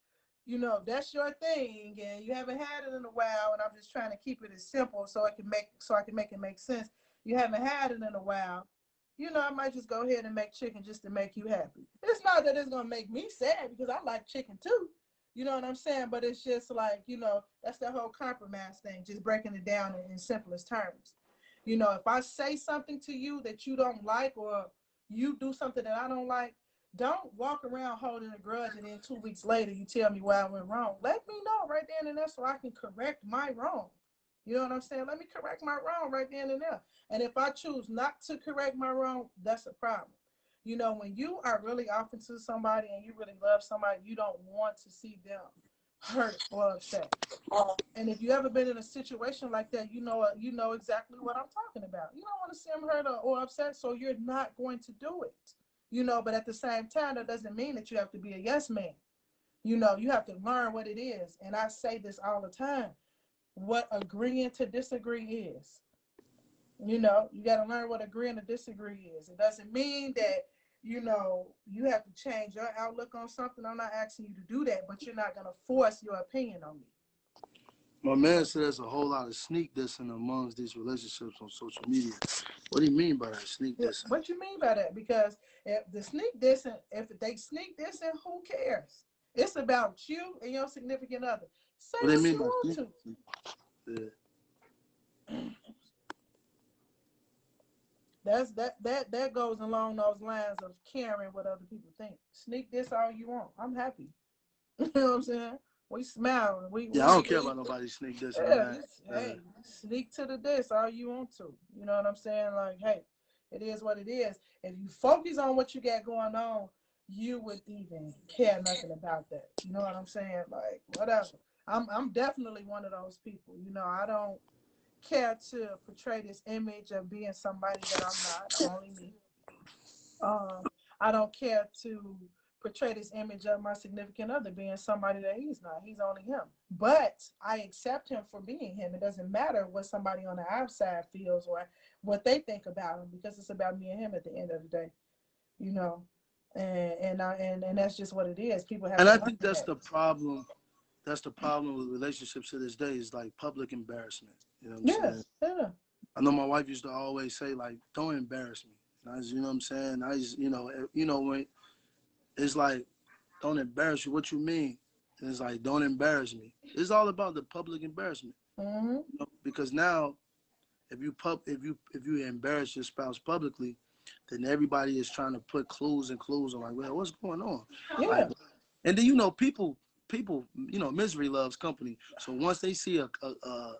you know that's your thing, and you haven't had it in a while, and I'm just trying to keep it as simple so I can make so I can make it make sense. You haven't had it in a while you know, I might just go ahead and make chicken just to make you happy. It's not that it's gonna make me sad because I like chicken too. You know what I'm saying? But it's just like, you know, that's the whole compromise thing, just breaking it down in, in simplest terms. You know, if I say something to you that you don't like or you do something that I don't like, don't walk around holding a grudge and then two weeks later you tell me why I went wrong. Let me know right then and there so I can correct my wrong. You know what I'm saying? Let me correct my wrong right then and there. And if I choose not to correct my wrong, that's a problem. You know, when you are really off into somebody and you really love somebody, you don't want to see them hurt or upset. And if you ever been in a situation like that, you know you know exactly what I'm talking about. You don't want to see them hurt or, or upset, so you're not going to do it. You know, but at the same time, that doesn't mean that you have to be a yes man. You know, you have to learn what it is. And I say this all the time what agreeing to disagree is. You know, you got to learn what agreeing to disagree is. It doesn't mean that, you know, you have to change your outlook on something. I'm not asking you to do that, but you're not going to force your opinion on me. My man said there's a whole lot of sneak dissing amongst these relationships on social media. What do you mean by that sneak dissing? What do you mean by that? Because if the sneak dissing, if they sneak dissing, who cares? It's about you and your significant other. Say what, what you want to. Yeah. That's that that that goes along those lines of caring what other people think. Sneak this all you want. I'm happy. <laughs> you know what I'm saying? We smile. We, yeah, we, I don't care about <laughs> nobody sneak this. Yeah, hey, uh, sneak to the this all you want to. You know what I'm saying? Like, hey, it is what it is. If you focus on what you got going on, you would even care nothing about that. You know what I'm saying? Like, whatever. I'm I'm definitely one of those people. You know, I don't care to portray this image of being somebody that I'm not, only me. Um, I don't care to portray this image of my significant other being somebody that he's not. He's only him. But I accept him for being him. It doesn't matter what somebody on the outside feels or what they think about him because it's about me and him at the end of the day. You know. And and I, and, and that's just what it is. People have And I think that's that. the problem. That's the problem with relationships to this day is like public embarrassment. You know what I'm yes, saying? Yeah. I know my wife used to always say like, "Don't embarrass me." And I, you know what I'm saying? I just, you know, you know when it's like, don't embarrass you. What you mean? And it's like, don't embarrass me. It's all about the public embarrassment. Mm-hmm. You know, because now, if you pub, if you if you embarrass your spouse publicly, then everybody is trying to put clues and clues on like, well, what's going on? Yeah. Like, and then you know, people, people, you know, misery loves company. So once they see a, a, a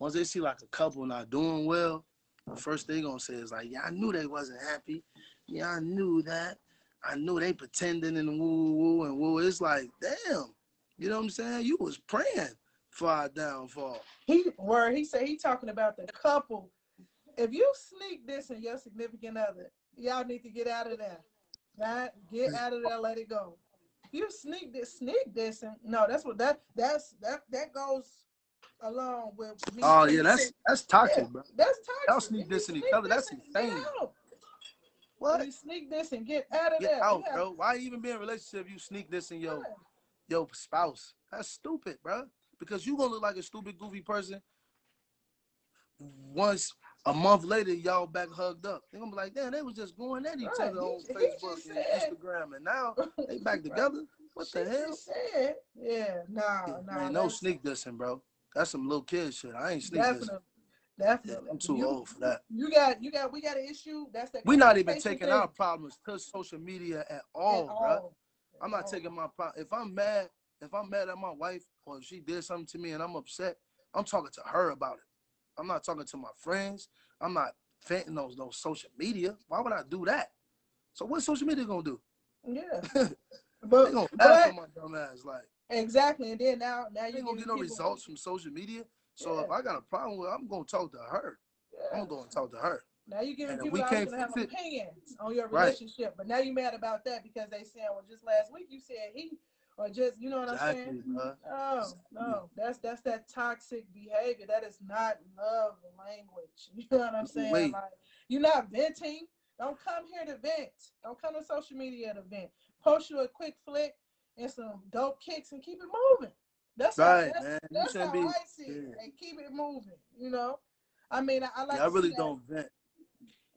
once they see like a couple not doing well, the first thing gonna say is like, yeah, I knew they wasn't happy. Yeah, I knew that. I knew they pretending and woo woo and woo. It's like, damn, you know what I'm saying? You was praying for our downfall. He where he said he talking about the couple. If you sneak this and your significant other, y'all need to get out of there. Right? Get out of there, let it go. You sneak this, sneak this, and no, that's what that that's that that goes along with. oh yeah, that's that's toxic, yeah, bro. That's toxic. Y'all sneak this in each other. That's insane. What? You sneak this and get out of get there. out, bro. Why even be in a relationship if you sneak this in your yeah. your spouse? That's stupid, bro. Because you gonna look like a stupid, goofy person. Once a month later, y'all back hugged up. They're gonna be like, damn, they was just going at each right. other on he, Facebook he and said, Instagram, and now <laughs> they back together. What the hell? Said, yeah, no, no. Man, no sneak dissing, bro. That's some little kid shit. I ain't sneak Definitely. dissing. Definitely. Yeah, I'm too you, old for that. You got, you got, we got an issue. That's that. We're not even taking thing. our problems to social media at all, at bro. All. I'm not all. taking my problem. If I'm mad, if I'm mad at my wife or if she did something to me and I'm upset, I'm talking to her about it. I'm not talking to my friends. I'm not venting those those social media. Why would I do that? So what's social media gonna do? Yeah. <laughs> but they gonna laugh at my dumb ass like. Exactly, and then now now you gonna get no results from social media. So yeah. if I got a problem with, I'm gonna talk to her. Yeah. I'm gonna talk to her. Now you're giving people out to have opinions on your relationship, right. but now you're mad about that because they said, well, just last week you said he, or just you know what exactly, I'm saying? Bro. Oh, no, no, that's that's that toxic behavior. That is not love language. <laughs> You know what I'm saying? Wait. Like you're not venting. Don't come here to vent. Don't come to social media to vent. Post you a quick flick and some dope kicks and keep it moving. That's right, how, that's, man. That's how be, I see yeah. it. And keep it moving. You know, I mean, I, I like. Yeah, I really don't vent.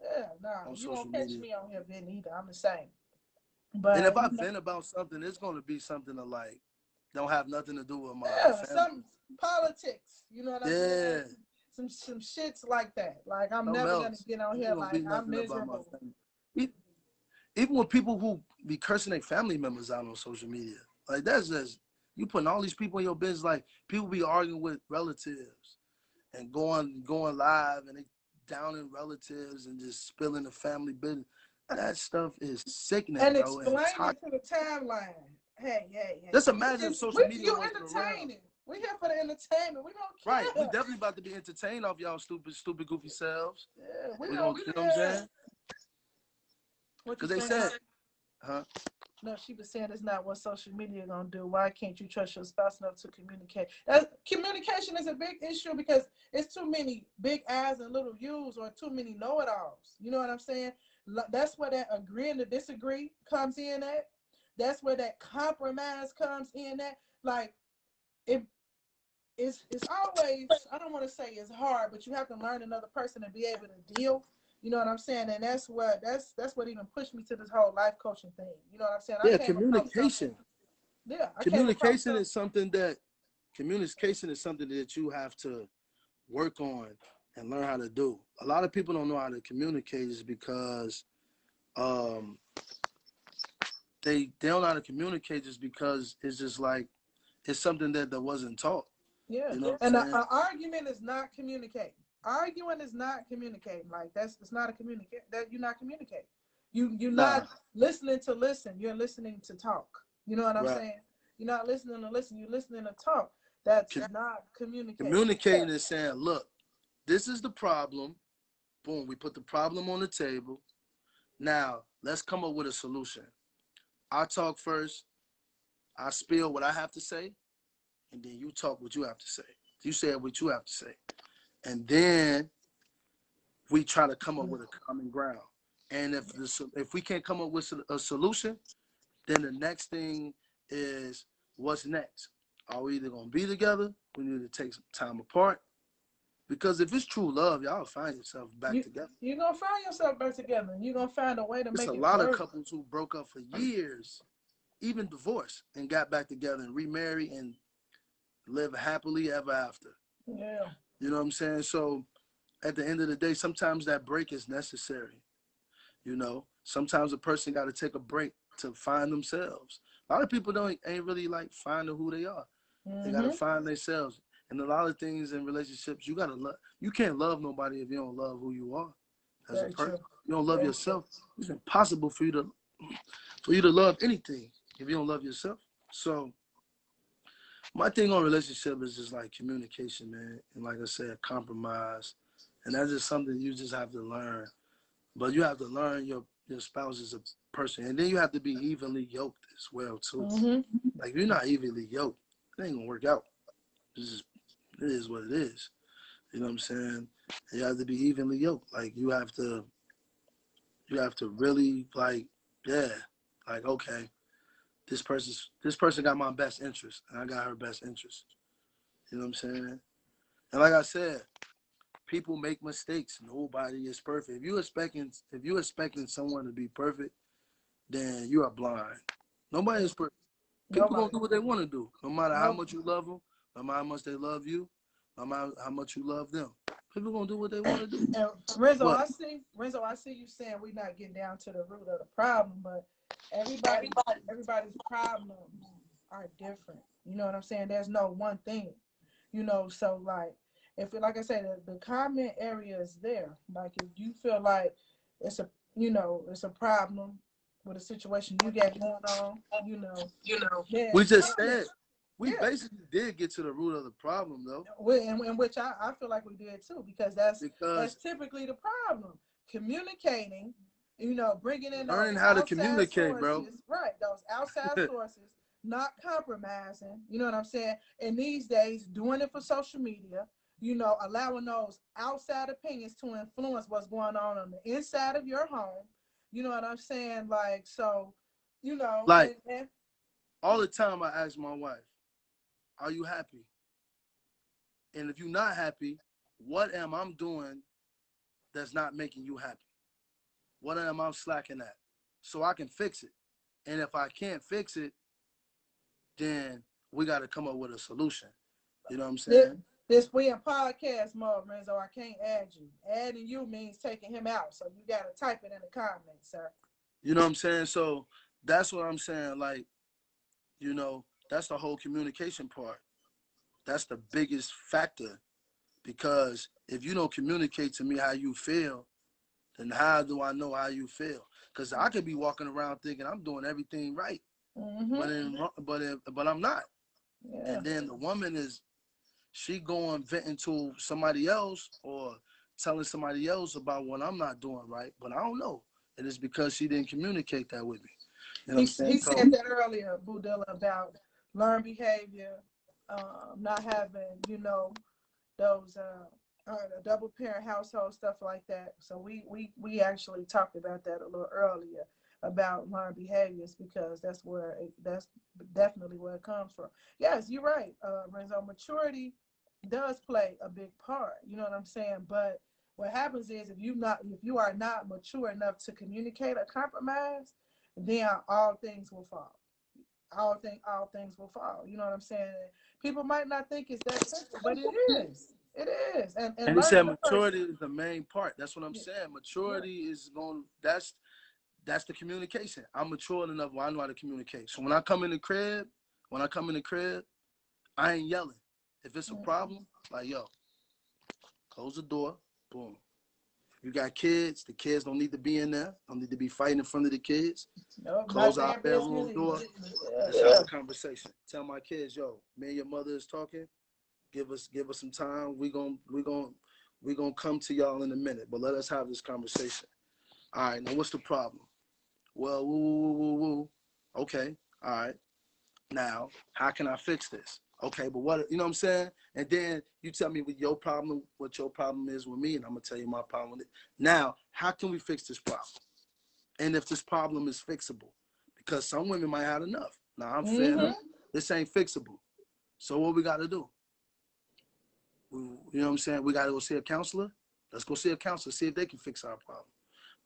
Yeah, no, nah, you won't catch media. me on here venting either. I'm the same. But and if I vent about something, it's going to be something to like don't have nothing to do with my yeah, family. some politics. You know what I mean? Yeah. Some some shits like that. Like I'm never gonna get on here like I'm miserable. Even with people who be cursing their family members out on social media, like that's just you putting all these people in your business. Like people be arguing with relatives and going going live and they downing relatives and just spilling the family business. That stuff is sickening, and bro. explain and it to the timeline. Hey, hey, hey. Just imagine if social media you entertaining. We're here for the entertainment. We don't care. Right. We definitely about to be entertained off y'all stupid, stupid, goofy selves. Yeah, we, we don't, you know what I'm saying? Because they said, huh? No, she was saying it's not what social media gonna do. Why can't you trust your spouse enough to communicate? That, communication is a big issue because it's too many big I's and little U's or too many know-it-alls. You know what I'm saying? That's where that agreeing to disagree comes in at. That's where that compromise comes in at. Like, if it's it's always I don't want to say it's hard, but you have to learn another person to be able to deal you know what I'm saying? And that's what that's that's what even pushed me to this whole life coaching thing. You know what I'm saying? Yeah, communication. Yeah, I communication is something that communication is something that you have to work on and learn how to do. A lot of people don't know how to communicate is because um they they don't know how to communicate just because it's just like it's something that that wasn't taught. Yeah, you know and an argument is not communicating arguing is not communicating. Like that's it's not a communicate that you're not communicating. You you're nah. not listening to listen. You're listening to talk. You know what I'm right. saying? You're not listening to listen. You're listening to talk. That's Com- not communicating. Communicating yeah. is saying, look, this is the problem. Boom, we put the problem on the table. Now let's come up with a solution. I talk first. I spill what I have to say, and then you talk what you have to say. You say what you have to say, and then we try to come up with a common ground. And if the, if we can't come up with a solution, then the next thing is what's next. Are we either gonna be together? We need to take some time apart. Because if it's true love, y'all find yourself back you, together. You're gonna find yourself back together. You're gonna find a way to make it. There's make a it lot work. of couples who broke up for years, even divorced, and got back together and remarried and live happily ever after. Yeah. You know what I'm saying? So at the end of the day, sometimes that break is necessary. You know, sometimes a person got to take a break to find themselves. A lot of people don't ain't really like finding who they are. Mm-hmm. They got to find themselves. And a lot of things in relationships, you gotta love. You can't love nobody if you don't love who you are as Very a person. true. You don't love Very yourself. It's impossible for you to for you to love anything if you don't love yourself. So my thing on relationship is just like communication, man, and like I said, compromise, and that's just something you just have to learn. But you have to learn your your spouse is a person, and then you have to be evenly yoked as well too. Mm-hmm. Like if you're not evenly yoked, it ain't gonna work out. It's just it is what it is. You know what I'm saying? You have to be evenly yoked. Like you have to you have to really like, yeah, like okay, this person's this person got my best interest and I got her best interest. You know what I'm saying? And like I said, people make mistakes. Nobody is perfect. If you expecting if you expecting someone to be perfect, then you are blind. Nobody is perfect. People Nobody. gonna do what they want to do, no matter how much you love them, no matter how much they love you, no matter how much you love them. People gonna do what they want to do. And Renzo, What? I see Renzo, I see you saying we're not getting down to the root of the problem, but everybody everybody's problems are different. You know what I'm saying? There's no one thing. You know, so like if like I said, the, the comment area is there. Like if you feel like it's a you know, it's a problem with a situation you got going on, you know, you know. then- We just said we Yeah. basically did get to the root of the problem though, Well, in, in which I, I feel like we did too, because that's because that's typically the problem. Communicating, you know, bringing in Learning how to communicate, bro. Right, those outside <laughs> sources, not compromising. You know what I'm saying? And these days, doing it for social media. You know, allowing those outside opinions to influence what's going on on the inside of your home. You know what I'm saying? Like so, you know, Like- and- and- all the time I ask my wife, "Are you happy?" And if you're not happy, what am I doing that's not making you happy? What am I slacking at? So I can fix it. And if I can't fix it, then we got to come up with a solution. You know what I'm saying? This we in podcast mode, Renzo. I can't add you. Adding you means taking him out. So you gotta type it in the comments, sir. You know what I'm saying? So that's what I'm saying. Like, you know, that's the whole communication part. That's the biggest factor. Because if you don't communicate to me how you feel, then how do I know how you feel? Because I could be walking around thinking I'm doing everything right, Mm-hmm. but in, but in, but I'm not. Yeah. And then the woman is, she going venting to somebody else or telling somebody else about what I'm not doing right, but I don't know. And it's because she didn't communicate that with me. You know He, he So- said that earlier, Budilla, about learned behavior, um, not having, you know, those uh, uh a double parent household stuff like that. So we we we actually talked about that a little earlier about learned behaviors because that's where it, that's definitely where it comes from. Yes, you're right, uh, Renzo. Maturity does play a big part. You know what I'm saying? But what happens is if you not if you are not mature enough to communicate or compromise, then all things will fall. All thing all things will fall. You know what I'm saying? People might not think it's that simple, but it is. It is. And and, And he said learning the person- maturity is the main part. That's what I'm Yeah. saying. Maturity is going. That's that's the communication. I'm mature enough where I know how to communicate. So when I come in the crib, when I come in the crib, I ain't yelling. If it's a problem, like yo, close the door. Boom. You got kids. The kids don't need to be in there. Don't need to be fighting in front of the kids. No, Close our bedroom door. either. Uh, Let's have a conversation. Tell my kids, yo, me and your mother is talking. Give us give us some time. We gon' we gon' we gonna come to y'all in a minute, but let us have this conversation. All right, now what's the problem? Well, woo, woo, woo, woo. Okay, all right. Now, how can I fix this? Okay, but what you know what I'm saying? And then you tell me what your problem, what your problem is with me, and I'm gonna tell you my problem with it. Now, how can we fix this problem? And if this problem is fixable, because some women might have enough. Now I'm mm-hmm. fair. This ain't fixable. So what we got to do? We, you know what I'm saying? We got to go see a counselor. Let's go see a counselor, see if they can fix our problem.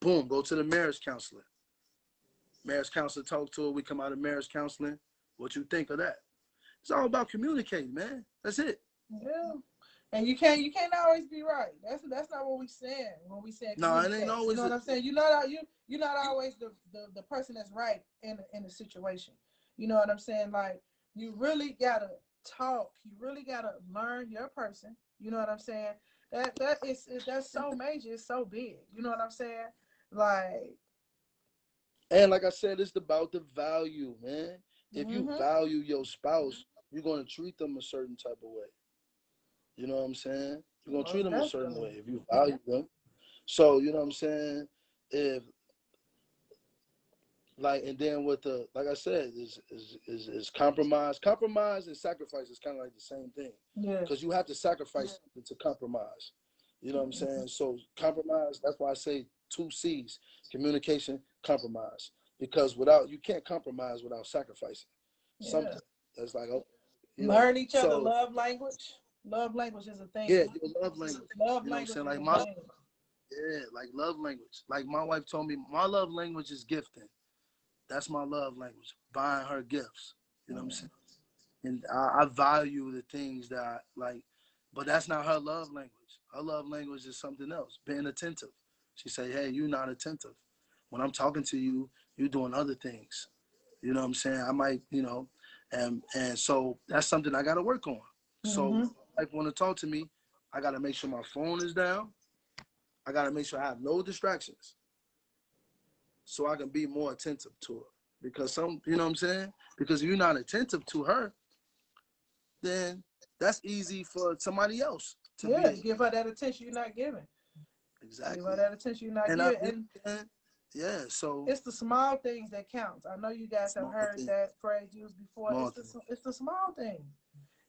Boom, go to the marriage counselor. Marriage counselor talk to her. We come out of marriage counseling. What you think of that? It's all about communicating, man. That's it. Yeah. And you can't you can't always be right. That's that's not what we saying when we say. No, it ain't always. You know what I'm saying? You're not you you're not always the, the the person that's right in in the situation. You know what I'm saying? Like you really gotta talk. You really gotta learn your person. You know what I'm saying? That that is that's so <laughs> major. It's so big. You know what I'm saying? Like. And like I said, it's about the value, man. If mm-hmm. you value your spouse, you're gonna treat them a certain type of way. You know what I'm saying? You're gonna treat them a certain way if you value them. So you know what I'm saying? If like and then with the like I said is is is, is compromise. Compromise and sacrifice is kind of like the same thing. Yeah. Because you have to sacrifice yeah. to compromise. You know what I'm mm-hmm. saying? So compromise. That's why I say two C's: communication, compromise. Because without you can't compromise without sacrificing yeah. something. That's like oh, learn know, each other so, love language. Love language is a thing. Yeah, your love language. Love you know language. Like my, yeah, like love language. Like my wife told me, my love language is gifting. That's my love language. Buying her gifts. You know mm-hmm. what I'm saying? And I, I, value the things that I like, but that's not her love language. Her love language is something else. Being attentive. She say, "Hey, you're not attentive. When I'm talking to you, you're doing other things." You know what I'm saying? I might, you know, and and so that's something I got to work on. So mm-hmm wife want to talk to me, I got to make sure my phone is down. I got to make sure I have no distractions so I can be more attentive to her. Because some, you know what I'm saying? Because if you're not attentive to her, then that's easy for somebody else to yeah, be. give her that attention you're not giving. Exactly. Give her that attention you're not and giving. I, and yeah, so it's the small things that counts. I know you guys have heard things. that phrase used before. it's the, it's the small things.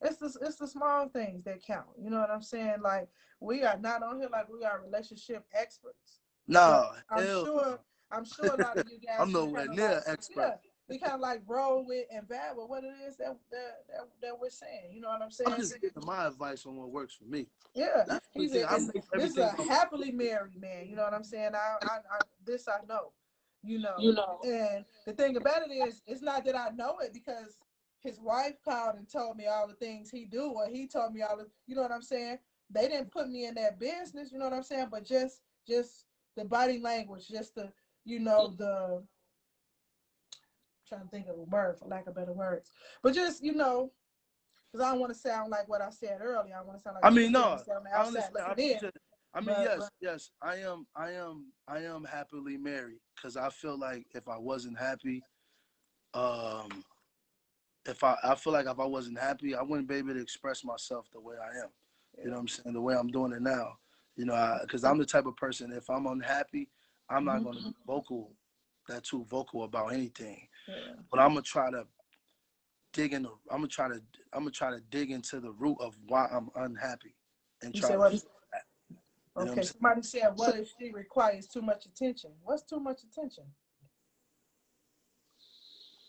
It's the it's the small things that count. You know what I'm saying? Like we are not on here like we are relationship experts. No, I'm sure. I'm sure a lot of you <laughs> guys. I'm nowhere near like, expert. Yeah, we kind of like roll with and vibe with what it is that, that that, that we're saying. You know what I'm saying? I'm just giving my advice on what works for me. Yeah, he's a, this is a happily married man. You know what I'm saying? I, I, I this I know. You know. You know. And the thing about it is, it's not that I know it because his wife called and told me all the things he do, or he told me all the, you know what I'm saying? They didn't put me in that business, you know what I'm saying? But just, just the body language, just the, you know, the, I'm trying to think of a word for lack of better words, but just, you know, because I don't want to sound like what I said earlier. I want to sound like I mean, no, I understand. I, I mean, but, yes, but, yes, I am, I am, I am happily married because I feel like if I wasn't happy, um, if I, I feel like if I wasn't happy, I wouldn't be able to express myself the way I am. You know what I'm saying? The way I'm doing it now. You know, because I'm the type of person, if I'm unhappy, I'm not going to be mm-hmm. vocal, that too vocal about anything. Yeah. But I'm going to try to dig in the, I'm going to try to, I'm going to try to dig into the root of why I'm unhappy and try to. What? Okay, somebody said, what if she requires too much attention? What's too much attention?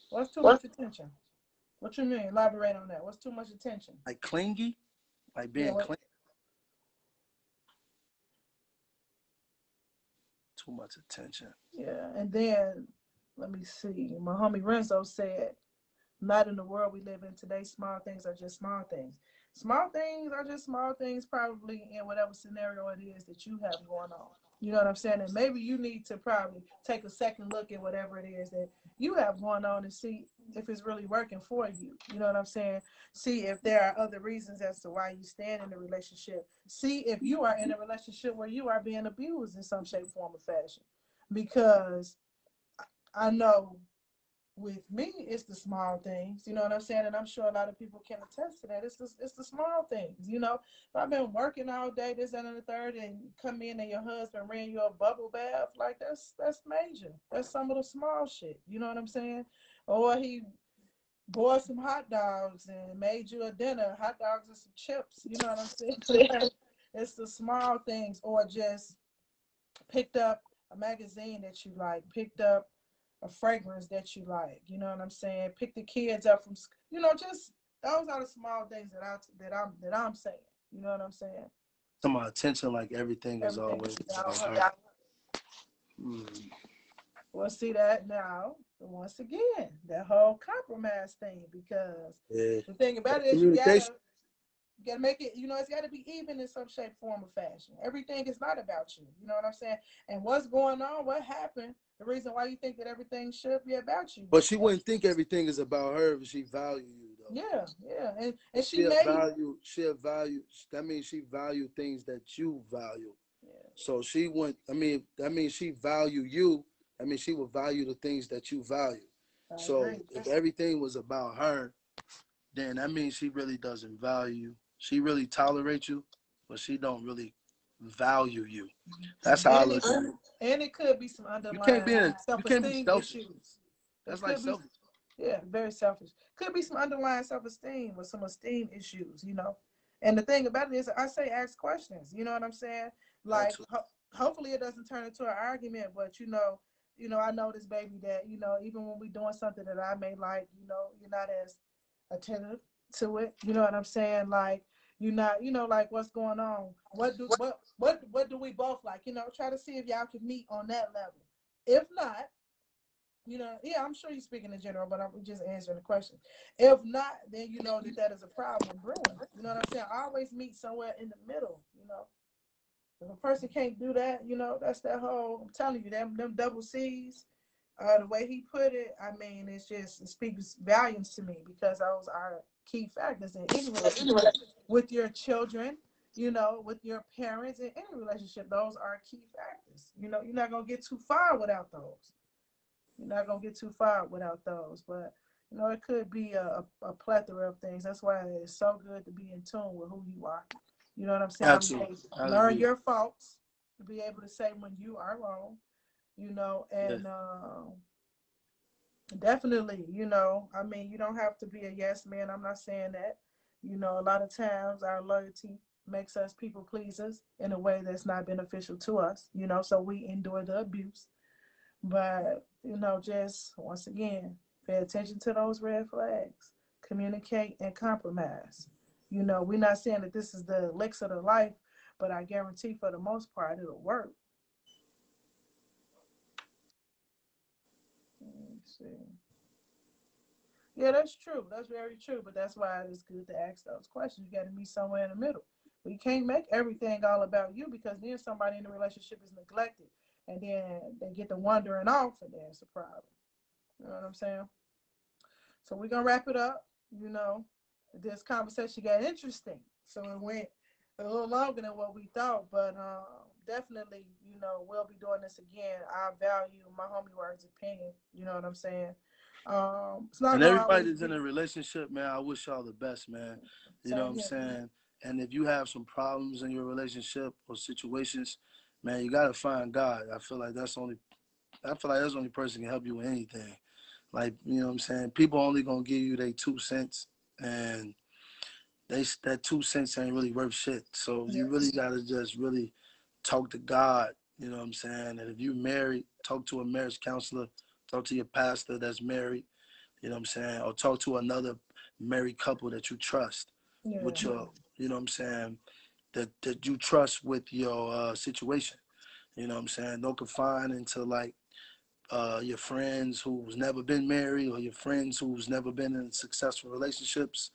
What's too what? much attention? What you mean? Elaborate on that. What's too much attention? Like clingy, like being yeah, clingy. Too much attention. Yeah, and then let me see. My homie Renzo said, "Not in the world we live in today. Small things are just small things. Small things are just small things, probably in whatever scenario it is that you have going on." You know what I'm saying? And maybe you need to probably take a second look at whatever it is that you have going on and see if it's really working for you. You know what I'm saying? See if there are other reasons as to why you stand in a relationship. See if you are in a relationship where you are being abused in some shape, form, or fashion. Because I know with me, it's the small things. You know what I'm saying? And I'm sure a lot of people can attest to that. It's the, it's the small things. You know, if I've been working all day, this and the third, and you come in and your husband ran you a bubble bath, like that's that's major. That's some of the small shit. You know what I'm saying? Or he bought some hot dogs and made you a dinner, hot dogs and some chips. You know what I'm saying? <laughs> <laughs> it's the small things, or just picked up a magazine that you like, picked up a fragrance that you like. You know what I'm saying? Pick the kids up from, school. you know, just those are the small things that I that I'm that I'm saying. You know what I'm saying? To my attention, like everything, everything is always. Hmm. Well, see that now. Once again, that whole compromise thing, because yeah. the thing about it is you gotta, you gotta make it. You know, it's got to be even in some shape, form, or fashion. Everything is not about you. You know what I'm saying? And what's going on? What happened? The reason why you think that everything should be about you. But she wouldn't think everything is about her if she value you though. Yeah, yeah. And and she, she made value she value that means she value things that you value. Yeah. So she went I mean that means she value you. I mean she would value the things that you value. I so agree. if everything was about her, then that means she really doesn't value you. She really tolerates you, but she don't really value you. That's how and I look at it. And it could be some underlying you can't be in, self-esteem issues. That's like selfish. Be, yeah, very selfish. Could be some underlying self-esteem or some esteem issues, you know. And the thing about it is, I say ask questions. You know what I'm saying? Like, ho- hopefully, it doesn't turn into an argument. But you know, you know, I know this baby that you know, even when we're doing something that I may like, you know, you're not as attentive to it. You know what I'm saying? Like, you're not, you know, like what's going on. What do what what what do we both like? You know, try to see if y'all can meet on that level. If not, you know, yeah, I'm sure you're speaking in general, but I'm just answering the question. If not, then you know that that is a problem brewing. You know what I'm saying? I always meet somewhere in the middle. You know, if a person can't do that, you know, that's that whole. I'm telling you, them them double C's. Uh, the way he put it, I mean, it's just it speaks volumes to me because those are key factors in relationship with your children, you know, with your parents in any relationship. Those are key factors. You know, you're not gonna get too far without those. You're not gonna get too far without those. But you know, it could be a, a plethora of things. That's why it's so good to be in tune with who you are. You know what I'm saying? Absolutely. Learn your faults to be able to say when you are wrong. You know, and yes. uh, Definitely, you know, I mean, you don't have to be a yes man. I'm not saying that. You know, a lot of times our loyalty makes us people pleasers in a way that's not beneficial to us, you know, so we endure the abuse. But, you know, just once again, pay attention to those red flags, communicate and compromise. You know, we're not saying that this is the elixir of life, but I guarantee for the most part it'll work. see. Yeah, that's true. That's very true. But that's why it's good to ask those questions. You got to meet somewhere in the middle. We can't make everything all about you because then somebody in the relationship is neglected, and then they get to wandering off, and then it's a problem. You know what I'm saying? So we're gonna wrap it up. You know, this conversation got interesting, so it went a little longer than what we thought, but um, definitely, you know, we'll be doing this again. I value my homie words opinion. You know what I'm saying? Um, it's not and everybody that's in a relationship, man, I wish y'all the best, man. You know what I'm saying? And if you have some problems in your relationship or situations, man, you gotta find God. I feel like that's only I feel like that's the only person can help you with anything. Like, you know what I'm saying? People only gonna give you their two cents and they that two cents ain't really worth shit. So you really gotta just really talk to God, you know what I'm saying? And if you married, talk to a marriage counselor, talk to your pastor that's married, you know what I'm saying? Or talk to another married couple that you trust yeah. with your, you know what I'm saying, that, that you trust with your uh, situation. You know what I'm saying? Don't confine into like uh, your friends who's never been married or your friends who's never been in successful relationships.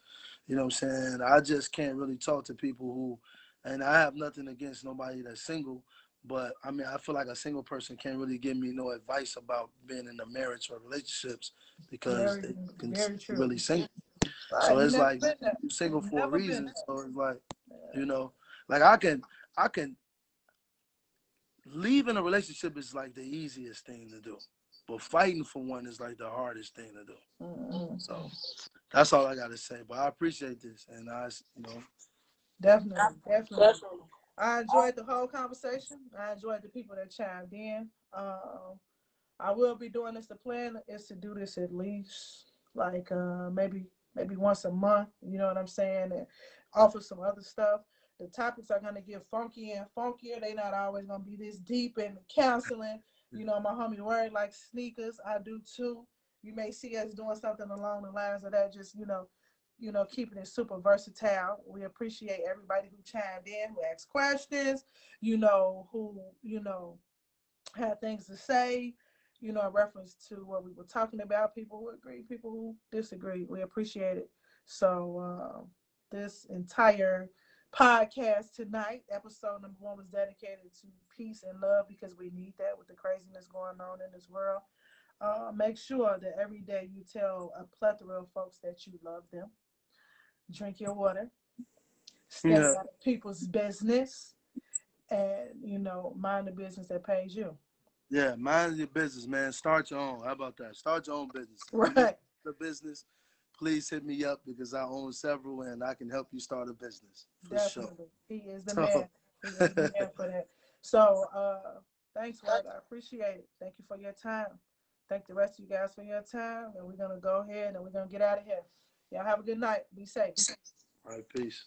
You know what I'm saying? I just can't really talk to people who and I have nothing against nobody that's single, but I mean, I feel like a single person can't really give me no advice about being in a marriage or relationships because very, they can really single. Right. So it's like single for a reason. So it's like, you know, like I can, I can leave in a relationship is like the easiest thing to do. but fighting for one is like the hardest thing to do. Mm-hmm. So that's all I got to say. But I appreciate this, and I, you know, definitely, definitely. I enjoyed the whole conversation. I enjoyed the people that chimed in. Um, I will be doing this. The plan is to do this at least like uh, maybe maybe once a month. You know what I'm saying? And offer some other stuff. The topics are gonna get funky and funkier. They're not always gonna be this deep in counseling. You know, my homie Word like sneakers. I do too. You may see us doing something along the lines of that. Just you know, you know, keeping it super versatile. We appreciate everybody who chimed in, who asked questions. You know, who you know had things to say you know, in reference to what we were talking about, people who agree, people who disagree. We appreciate it. So uh, this entire podcast tonight, episode number one, was dedicated to peace and love because we need that with the craziness going on in this world. Uh, make sure that every day you tell a plethora of folks that you love them. Drink your water. Stay yeah. out of people's business, and you know, mind the business that pays you. Yeah, mind your business, man. Start your own. How about that? Start your own business. Right. The business, please hit me up because I own several and I can help you start a business for Definitely. sure. He is the <laughs> man. He is the man for that. So uh thanks, Wade. I appreciate it. Thank you for your time. Thank the rest of you guys for your time. And we're gonna go ahead and we're gonna get out of here. Y'all have a good night. Be safe. All right, peace.